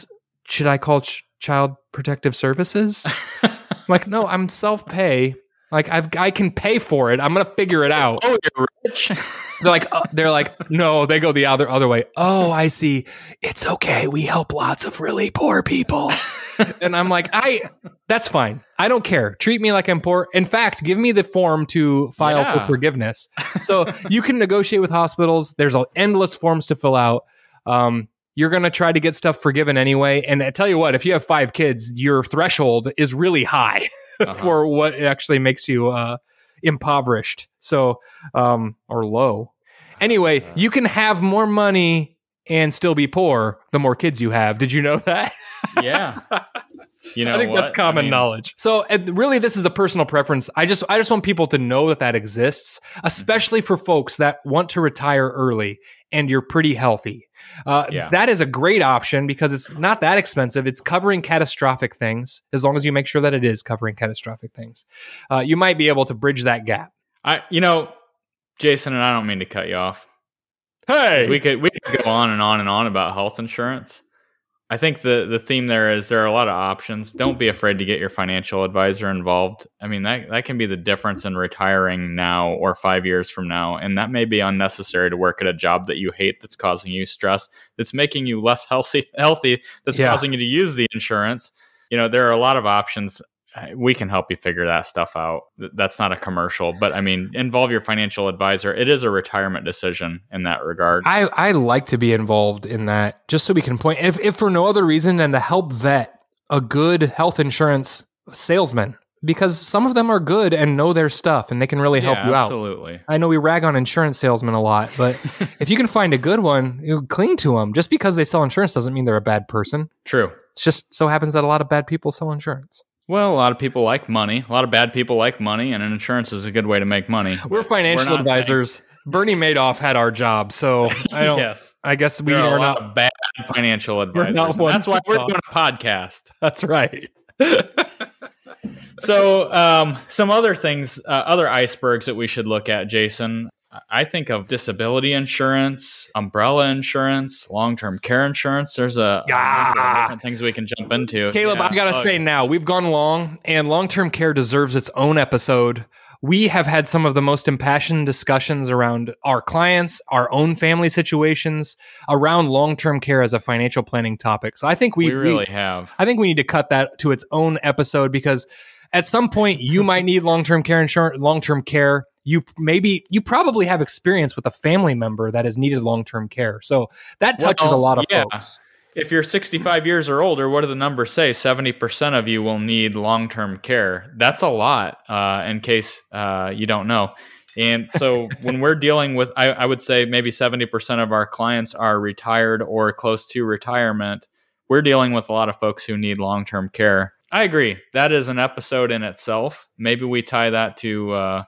should I call ch- child protective services? I'm like, no, I'm self pay. Like I've I can pay for it. I'm gonna figure it out. oh, you're rich. They're like uh, they're like no. They go the other other way. Oh, I see. It's okay. We help lots of really poor people. and I'm like, I that's fine. I don't care. Treat me like I'm poor. In fact, give me the form to file for forgiveness. So you can negotiate with hospitals. There's endless forms to fill out. Um, you're going to try to get stuff forgiven anyway. And I tell you what, if you have five kids, your threshold is really high Uh-huh. for what actually makes you uh, impoverished. So, um, or low. Anyway, Uh-huh. you can have more money and still be poor the more kids you have. Did you know that? yeah. You know, I think that's common I mean, knowledge. So and really, this is a personal preference. I just I just want people to know that that exists, especially for folks that want to retire early and you're pretty healthy. Uh, Yeah. That is a great option because it's not that expensive. It's covering catastrophic things as long as you make sure that it is covering catastrophic things. Uh, you might be able to bridge that gap. I, you know, Jason, and I don't mean to cut you off. Hey, We could we could go on and on and on about health insurance. I think the the theme there is there are a lot of options. Don't be afraid to get your financial advisor involved. I mean that that can be the difference in retiring now or 5 years from now and that may be unnecessary to work at a job that you hate that's causing you stress, that's making you less healthy healthy, that's Yeah. causing you to use the insurance. You know, there are a lot of options we can help you figure that stuff out. That's not a commercial, but I mean, involve your financial advisor. It is a retirement decision in that regard. I, I like to be involved in that just so we can point, if, if for no other reason than to help vet a good health insurance salesman because some of them are good and know their stuff and they can really help Yeah, you out. Absolutely. I know we rag on insurance salesmen a lot, but if you can find a good one, you cling to them. Just because they sell insurance doesn't mean they're a bad person. True. It just so happens that a lot of bad people sell insurance. Well, a lot of people like money. A lot of bad people like money, and an insurance is a good way to make money. We're financial saying- advisors. Bernie Madoff had our job, so I don't. yes, I guess we there are are not. bad financial advisors. That's why we're doing a podcast. That's right. So, um, some other things, uh, other icebergs that we should look at, Jason. I think of disability insurance, umbrella insurance, long-term care insurance. There's a, Ah. different things we can jump into. Caleb, Yeah. I gotta Oh, say now, we've gone long, and long term care deserves its own episode. We have had some of the most impassioned discussions around our clients, our own family situations, around long term care as a financial planning topic. So I think we, we really have. I think we need to cut that to its own episode because at some point you might need long term care insurance, long term care. You maybe you probably have experience with a family member that has needed long term care. So that touches Well, a lot of yeah. folks. If you're 65 years or older, what do the numbers say? 70% of you will need long term care. That's a lot, uh, in case uh, you don't know. And so when we're dealing with, I, I would say maybe 70% of our clients are retired or close to retirement. We're dealing with a lot of folks who need long term care. I agree. That is an episode in itself. Maybe we tie that to, uh,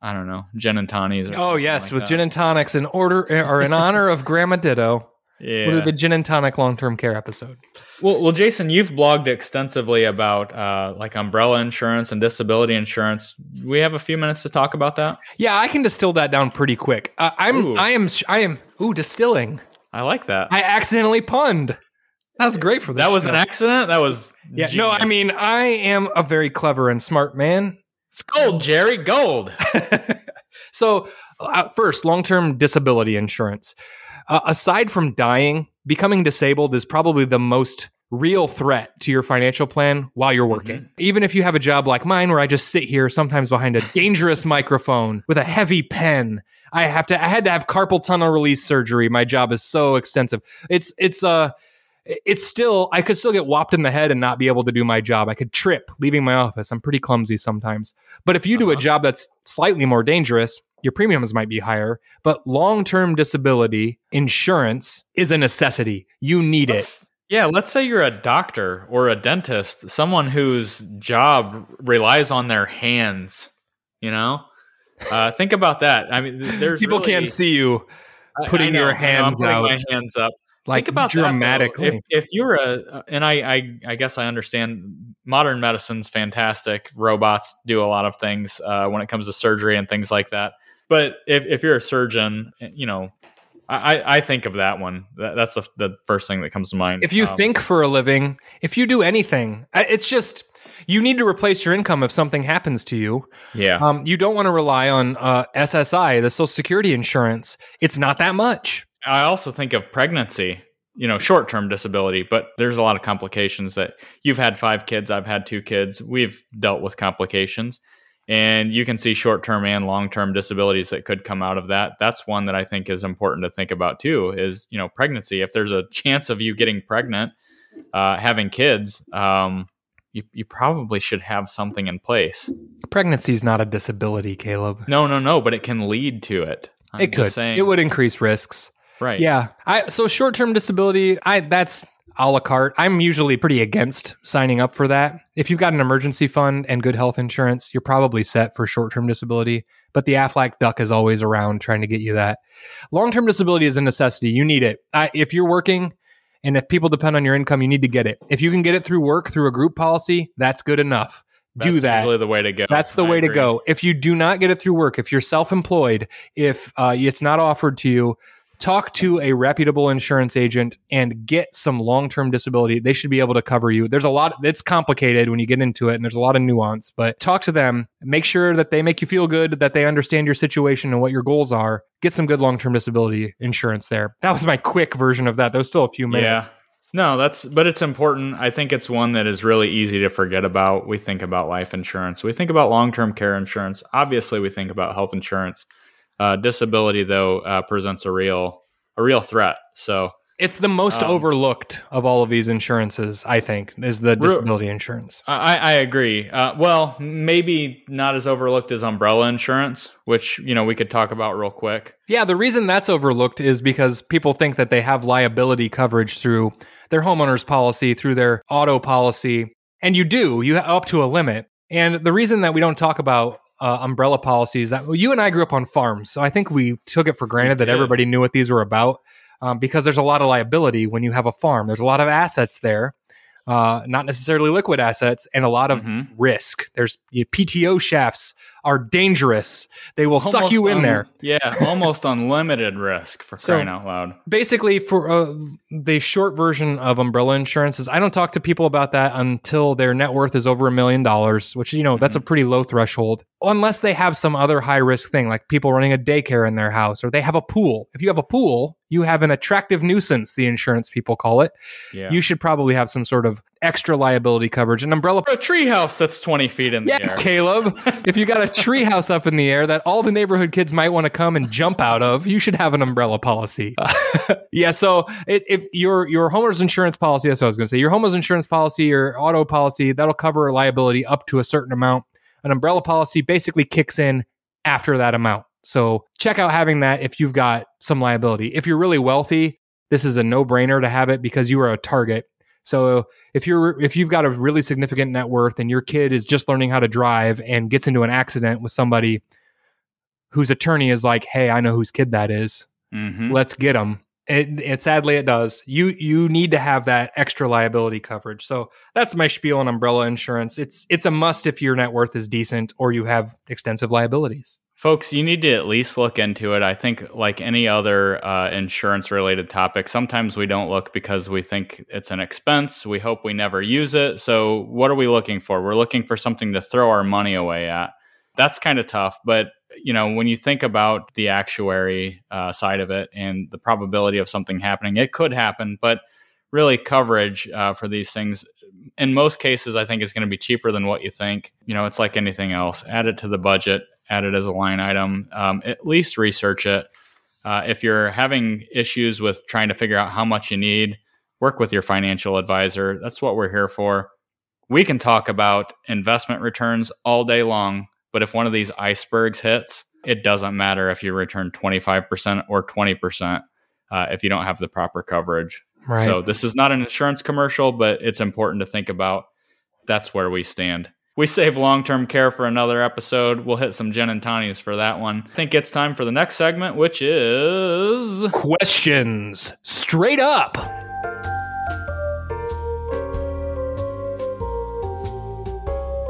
I don't know, gin and tonics. Oh yes, like with that. gin and tonics in order or in honor of Grandma Ditto. Yeah. We'll do the gin and tonic long term care episode. Well, well, Jason, you've blogged extensively about uh, like umbrella insurance and disability insurance. We have a few minutes to talk about that. Yeah, I can distill that down pretty quick. Uh, I'm Ooh. I am I am ooh distilling. I like that. I accidentally punned. That's great for this that was an accident. That was Yeah, no, I mean I am a very clever and smart man. It's gold, Jerry, gold. so, uh, first, long term disability insurance. Uh, aside from dying, becoming disabled is probably the most real threat to your financial plan while you're working. Even if you have a job like mine where I just sit here sometimes behind a dangerous microphone with a heavy pen. I have to I had to have carpal tunnel release surgery. My job is so extensive. It's it's uh it's still I could still get whopped in the head and not be able to do my job. I could trip leaving my office. I'm pretty clumsy sometimes. But if you do a Uh-huh. job that's slightly more dangerous, your premiums might be higher. But long-term disability insurance is a necessity. You need it. Let's- yeah, let's say you're a doctor or a dentist, someone whose job relies on their hands. You know, uh, think about that. I mean, there's People really- can't see you putting your know, know, I'm hands putting out. My hands up. Like Think about that, dramatically. if, if you're a, and I, I, I guess I understand modern medicine's fantastic. Robots do a lot of things uh, when it comes to surgery and things like that. But if, if you're a surgeon, you know, I, I- I think of that one. That, that's the, the first thing that comes to mind. if you Um, think for a living, if you do anything, it's just you need to replace your income if something happens to you. yeah, Um, you don't want to rely on uh, SSI, the Social Security insurance. It's not that much. I also think of pregnancy, you know, short term disability, but there's a lot of complications that you've had five kids, I've had two kids. We've dealt with complications. And you can see short term and long term disabilities that could come out of that. That's one that I think is important to think about too is, you know, pregnancy. If there's a chance of you getting pregnant, uh, having kids, um, you, you probably should have something in place. Pregnancy is not a disability, Caleb. No, no, no, but it can lead to it. I'm it could. saying, It would increase risks. Right. Yeah. I so short term disability, I that's a la carte. I'm usually pretty against signing up for that. If you've got an emergency fund and good health insurance, you're probably set for short term disability. But the Aflac duck is always around trying to get you that. Long term disability is a necessity. You need it. I, if you're working and if people depend on your income, you need to get it. If you can get it through work through a group policy, that's good enough. Do that. usually the way to go. That's the I way to go. If you do not get it through work, if you're self employed, if uh, it's not offered to you, talk to a reputable insurance agent and get some long term disability. They should be able to cover you. There's a lot, it's complicated when you get into it and there's a lot of nuance, but talk to them. Make sure that they make you feel good, that they understand your situation and what your goals are. Get some good long term disability insurance there. That was my quick version of that. There was still a few minutes. Yeah. No, that's but it's important. I think it's one that is really easy to forget about. We think about life insurance. We think about long-term care insurance. Obviously, we think about health insurance. Uh, disability, though, uh, presents a real a real threat. So It's the most Um, overlooked of all of these insurances, I think, is the disability insurance. I, I agree. Uh, well, maybe not as overlooked as umbrella insurance, which you know we could talk about real quick. Yeah, the reason that's overlooked is because people think that they have liability coverage through their homeowner's policy, through their auto policy, and you do. You have up to a limit. And the reason that we don't talk about uh, umbrella policies that well, you and I grew up on farms, so I think we took it for granted that everybody knew what these were about. Um, because there's a lot of liability when you have a farm. There's a lot of assets there, uh, not necessarily liquid assets, and a lot of Mhm. risk. There's you PTO shafts are dangerous. They will suck Almost you in there. Yeah, almost unlimited risk for So- crying out loud. basically for uh, the short version of umbrella insurance is i don't talk to people about that until their net worth is over a million dollars which you know that's a pretty low threshold unless they have some other high risk thing like people running a daycare in their house or they have a pool if you have a pool you have an attractive nuisance the insurance people call it Yeah, you should probably have some sort of extra liability coverage an umbrella for a treehouse that's twenty feet in the yeah, air. Caleb. if you got a treehouse up in the air that all the neighborhood kids might want to come and jump out of, you should have an umbrella policy. yeah. So it, if your your homeowner's insurance policy, that's what I was going to say. Your homeowner's insurance policy, your auto policy, that'll cover liability up to a certain amount. An umbrella policy basically kicks in after that amount. So check out having that if you've got some liability. If you're really wealthy, this is a no brainer to have it because you are a target. So if you're if you've got a really significant net worth and your kid is just learning how to drive and gets into an accident with somebody whose attorney is like, "Hey, I know whose kid that is. Mhm. Let's get him." It, it sadly it does. You you need to have that extra liability coverage. So that's my spiel on umbrella insurance. It's it's a must if your net worth is decent or you have extensive liabilities. Folks, you need to at least look into it. I think, like any other uh, insurance related topic, sometimes we don't look because we think it's an expense. We hope we never use it. So, what are we looking for? We're looking for something to throw our money away at. That's kind of tough. But, you know, when you think about the actuary uh, side of it and the probability of something happening, it could happen. But really, coverage uh, for these things, in most cases, I think is going to be cheaper than what you think. You know, it's like anything else. Add it to the budget add it as a line item. Um, at least research it. Uh, if you're having issues with trying to figure out how much you need, work with your financial advisor. That's what we're here for. We can talk about investment returns all day long, but if one of these icebergs hits, it doesn't matter if you return 25% or 20% uh, if you don't have the proper coverage. Right. So, this is not an insurance commercial, but it's important to think about. That's where we stand. We save long term care for another episode. We'll hit some gin and tonics for that one. I think it's time for the next segment, which is. questions straight up.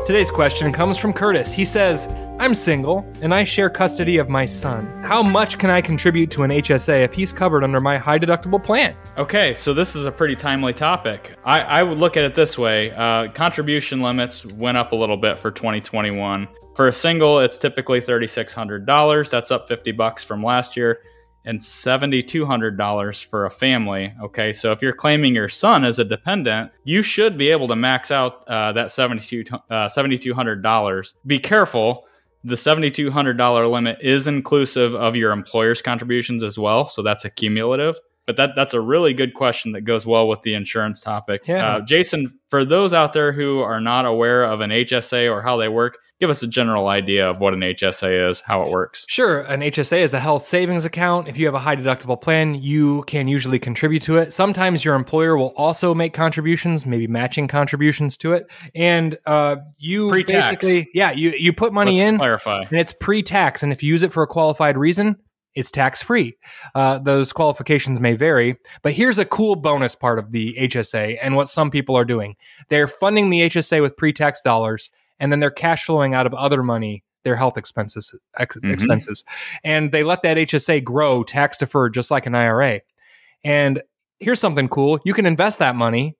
Today's question comes from Curtis. He says, I'm single and I share custody of my son. How much can I contribute to an HSA if he's covered under my high deductible plan? Okay, so this is a pretty timely topic. I, I would look at it this way uh, contribution limits went up a little bit for 2021. For a single, it's typically $3,600. That's up 50 bucks from last year. And $7,200 for a family. Okay, so if you're claiming your son as a dependent, you should be able to max out uh, that $7,200. Uh, $7,200. Be careful the $7200 limit is inclusive of your employer's contributions as well so that's a cumulative but that that's a really good question that goes well with the insurance topic Yeah. uh, jason for those out there who are not aware of an hsa or how they work give us a general idea of what an hsa is how it works Sure, an HSA is a health savings account. If you have a high deductible plan, you can usually contribute to it. Sometimes your employer will also make contributions, maybe matching contributions to it. And uh, you Pre-tax. basically, yeah, you, you put money Let's in clarify and it's pre-tax. And if you use it for a qualified reason, it's tax free. Uh, those qualifications may vary, but here's a cool bonus part of the HSA and what some people are doing. They're funding the HSA with pre-tax dollars, and then they're cash flowing out of other money their health expenses ex- Mhm. expenses, and they let that HSA grow tax deferred, just like an IRA. And here's something cool: you can invest that money.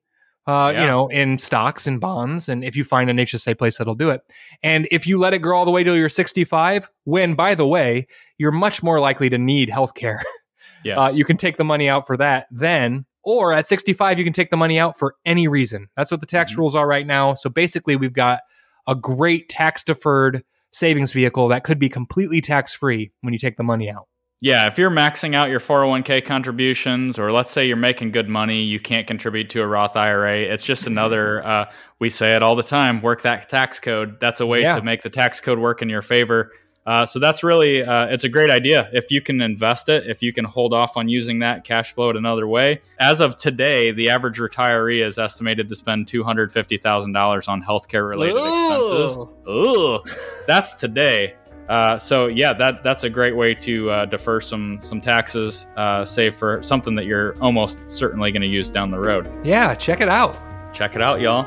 Uh, Yeah. You know, in stocks and bonds, and if you find an HSA place that'll do it, and if you let it grow all the way till you're 65, when by the way, you're much more likely to need health care. yes. Uh, you can take the money out for that then, or at 65, you can take the money out for any reason. That's what the tax Mhm. rules are right now. So basically, we've got a great tax deferred savings vehicle that could be completely tax free when you take the money out. Yeah, if you're maxing out your 401k contributions, or let's say you're making good money, you can't contribute to a Roth IRA. It's just another, uh, we say it all the time work that tax code. That's a way Yeah. to make the tax code work in your favor. Uh, so that's really, uh, it's a great idea. If you can invest it, if you can hold off on using that cash flow it another way. As of today, the average retiree is estimated to spend $250,000 on healthcare related expenses. Ooh, that's today. Uh, so yeah, that that's a great way to uh, defer some some taxes, uh, save for something that you're almost certainly going to use down the road. Yeah, check it out. Check it out, y'all.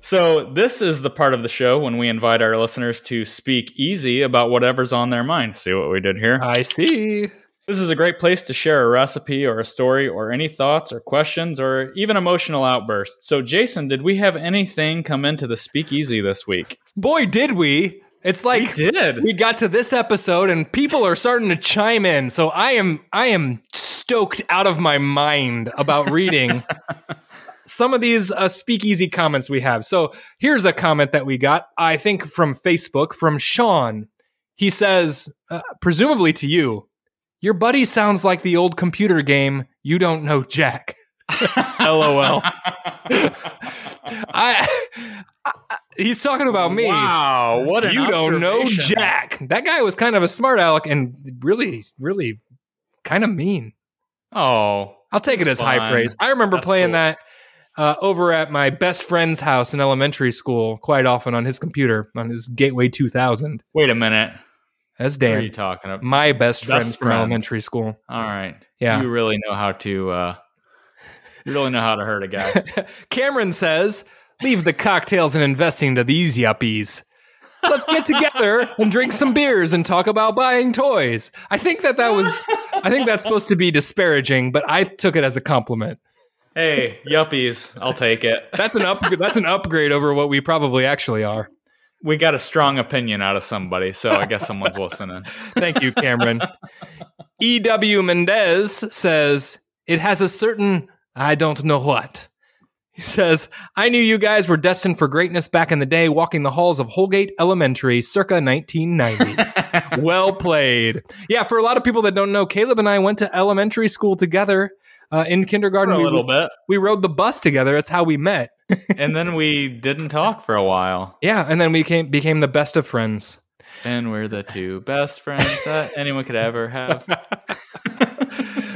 So this is the part of the show when we invite our listeners to speak easy about whatever's on their mind. See what we did here? I see. This is a great place to share a recipe or a story or any thoughts or questions or even emotional outbursts. So, Jason, did we have anything come into the speakeasy this week? Boy, did we. It's like we did. we got to this episode and people are starting to chime in. So I am I am stoked out of my mind about reading some of these uh, speakeasy comments we have. So here's a comment that we got, I think from Facebook from Sean. He says, uh, presumably to you, your buddy sounds like the old computer game. You don't know Jack. LOL. I, I, he's talking about me. Wow, what an you don't know. Jack. That guy was kind of a smart aleck and really, really kind of mean. Oh, I'll take it as high praise. I remember That's playing cool. that uh, over at my best friend's house in elementary school quite often on his computer on his Gateway 2000. wait a minute. That's What are you talking about? my best, Best friend, from elementary school. All right. Yeah. You really know how to. Uh, you really know how to hurt a guy. Cameron says, "Leave the cocktails and investing to these yuppies." Let's get together and drink some beers and talk about buying toys. I think that that was, I think that's supposed to be disparaging, but I took it as a compliment. hey, yuppies, I'll take it. That's an up, that's an upgrade over what we probably actually are. We got a strong opinion out of somebody, so I guess someone's listening. Thank you, Cameron. E.W. Mendez says, it has a certain, I don't know what. He says, I knew you guys were destined for greatness back in the day, walking the halls of Holgate Elementary circa 1990. well played. Yeah, for a lot of people that don't know, Caleb and I went to elementary school together uh, in For kindergarten. a we, little bit. we rode the bus together. That's how we met. and then we didn't talk for a while. Yeah, and then we came, became the best of friends. And we're the two best friends that anyone could ever have.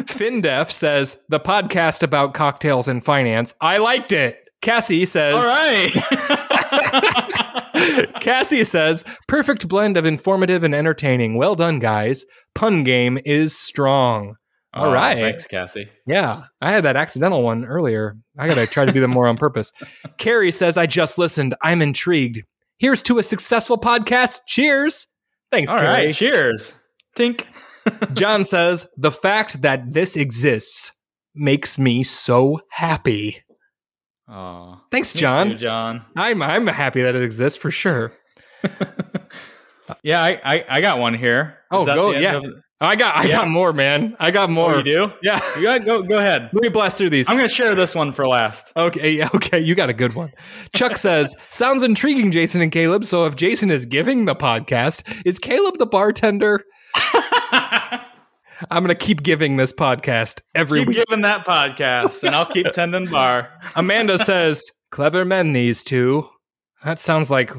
FinDef says the podcast about cocktails and finance. I liked it. Cassie says. All right. Cassie says perfect blend of informative and entertaining. Well done, guys. Pun game is strong. All Oh, right. Thanks, Cassie. Yeah, I had that accidental one earlier. I gotta try to do them more on purpose. Carrie says I just listened. I'm intrigued. Here's to a successful podcast. Cheers. Thanks, All Carrie. right. Cheers. Tink. John says the fact that this exists makes me so happy. Oh, Thanks, John. too, John. I'm I'm happy that it exists for sure. Yeah, I, I, I got one here. Oh, Is that go- the end yeah. of- I got I Yeah. got more, man. I got oh, more. Oh, you do? Yeah. You got, go go ahead. Let me blast through these. I'm going to share this one for last. Okay, okay, you got a good one. Chuck says, "Sounds intriguing, Jason and Caleb. So if Jason is giving the podcast, is Caleb the bartender? I'm gonna keep giving this podcast every Keep week." giving that podcast, and I'll keep tending bar. Amanda says, "Clever men, these two. That sounds like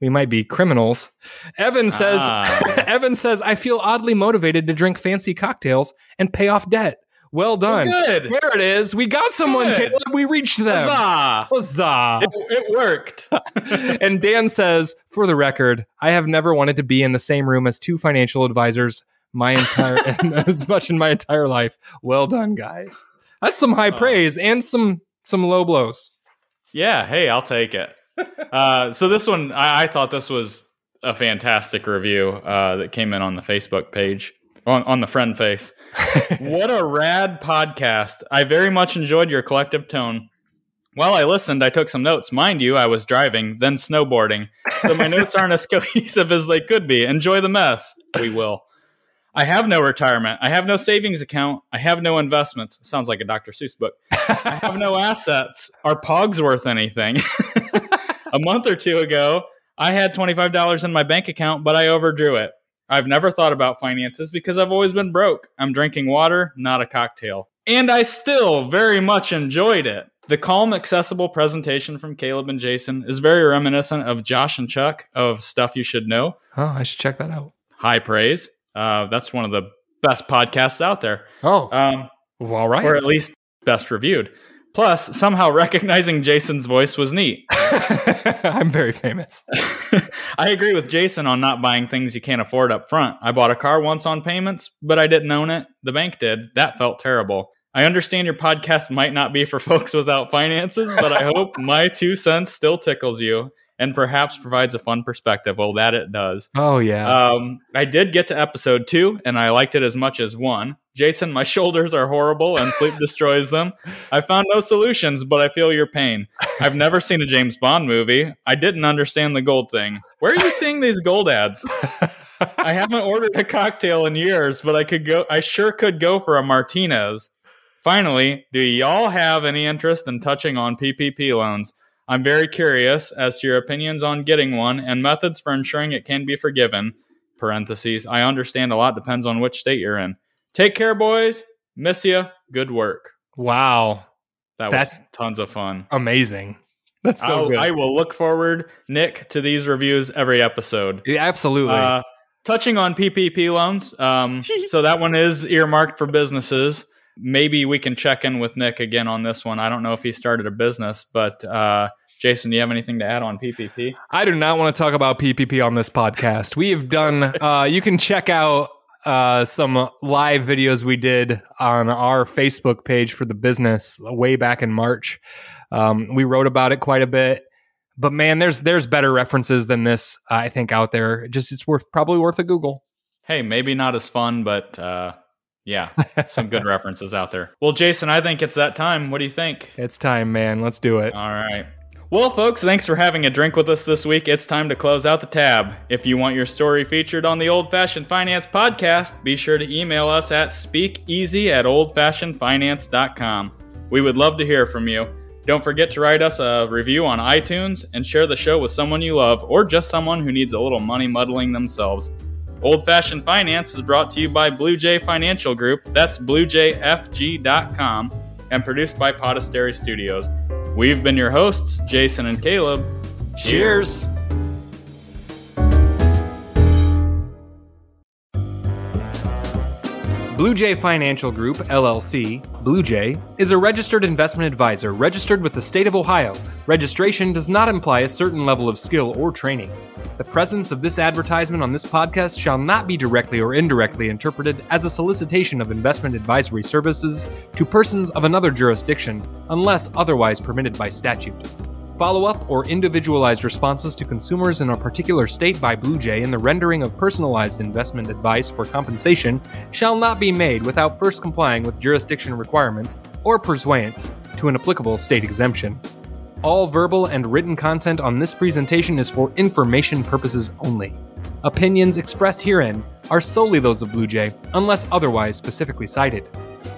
we might be criminals." Evan says, Ah. "Evan says I feel oddly motivated to drink fancy cocktails and pay off debt. Well done. Good. There it is. We got someone. Good. Caleb. We reached them. Huzzah! Huzzah. It, it worked. and Dan says, for the record, I have never wanted to be in the same room as two financial advisors my entire as much in my entire life. Well done, guys. That's some high Oh. praise and some some low blows. Yeah, hey, I'll take it. Uh, so this one, I, I thought this was a fantastic review uh, that came in on the Facebook page, on, on the friend face. what a rad podcast! I very much enjoyed your collective tone. While I listened, I took some notes. Mind you, I was driving, then snowboarding, so my notes aren't as cohesive as they could be. Enjoy the mess. We will. I have no retirement. I have no savings account. I have no investments. Sounds like a Dr. Seuss book. I have no assets. Are pogs worth anything? A month or two ago, I had $25 in my bank account, but I overdrew it. I've never thought about finances because I've always been broke. I'm drinking water, not a cocktail. And I still very much enjoyed it. The calm, accessible presentation from Caleb and Jason is very reminiscent of Josh and Chuck of Stuff You Should Know. Oh, I should check that out. High praise. Uh, that's one of the best podcasts out there. Oh, Um, well, all right. or at least best reviewed. Plus, somehow recognizing Jason's voice was neat. I'm very famous. I agree with Jason on not buying things you can't afford up front. I bought a car once on payments, but I didn't own it. The bank did. That felt terrible. I understand your podcast might not be for folks without finances, but I hope my two cents still tickles you and perhaps provides a fun perspective. Well, that it does. Oh yeah. Um, I did get to episode two, and I liked it as much as one. Jason, my shoulders are horrible, and sleep destroys them. I found no solutions, but I feel your pain. I've never seen a James Bond movie. I didn't understand the gold thing. Where are you seeing these gold ads? I haven't ordered a cocktail in years, but I could go. I sure could go for a Martinez. Finally, do y'all have any interest in touching on PPP loans? I'm very curious as to your opinions on getting one and methods for ensuring it can be forgiven. Parentheses. I understand a lot depends on which state you're in. Take care, boys. Miss you. Good work. wow. That was That's- tons of fun. Amazing. That's so I'll- good. I will look forward, Nick, to these reviews every episode. yeah, absolutely. Uh, touching on PPP loans, um, so that one is earmarked for businesses. Maybe we can check in with Nick again on this one. I don't know if he started a business, but uh, Jason, do you have anything to add on PPP? I do not want to talk about PPP on this podcast. We have done. Uh, you can check out uh, some live videos we did on our Facebook page for the business way back in March. Um, we wrote about it quite a bit, but man, there's there's better references than this. I think out there. Just it's worth probably worth a Google. Hey, maybe not as fun, but uh, yeah, some good references out there. Well, Jason, I think it's that time. What do you think? It's time, man. Let's do it. All right. Well, folks, thanks for having a drink with us this week. It's time to close out the tab. If you want your story featured on the Old Fashioned Finance podcast, be sure to email us at speakeasy at oldfashionedfinance.com. We would love to hear from you. Don't forget to write us a review on iTunes and share the show with someone you love or just someone who needs a little money muddling themselves. Old Fashioned Finance is brought to you by Blue Jay Financial Group. That's bluejfg.com and produced by Podastery Studios. We've been your hosts, Jason and Caleb. Cheers. Blue Jay Financial Group, LLC, Blue Jay, is a registered investment advisor registered with the state of Ohio. Registration does not imply a certain level of skill or training. The presence of this advertisement on this podcast shall not be directly or indirectly interpreted as a solicitation of investment advisory services to persons of another jurisdiction unless otherwise permitted by statute. Follow up or individualized responses to consumers in a particular state by Blue Jay in the rendering of personalized investment advice for compensation shall not be made without first complying with jurisdiction requirements or pursuant to an applicable state exemption. All verbal and written content on this presentation is for information purposes only. Opinions expressed herein are solely those of Blue Jay, unless otherwise specifically cited.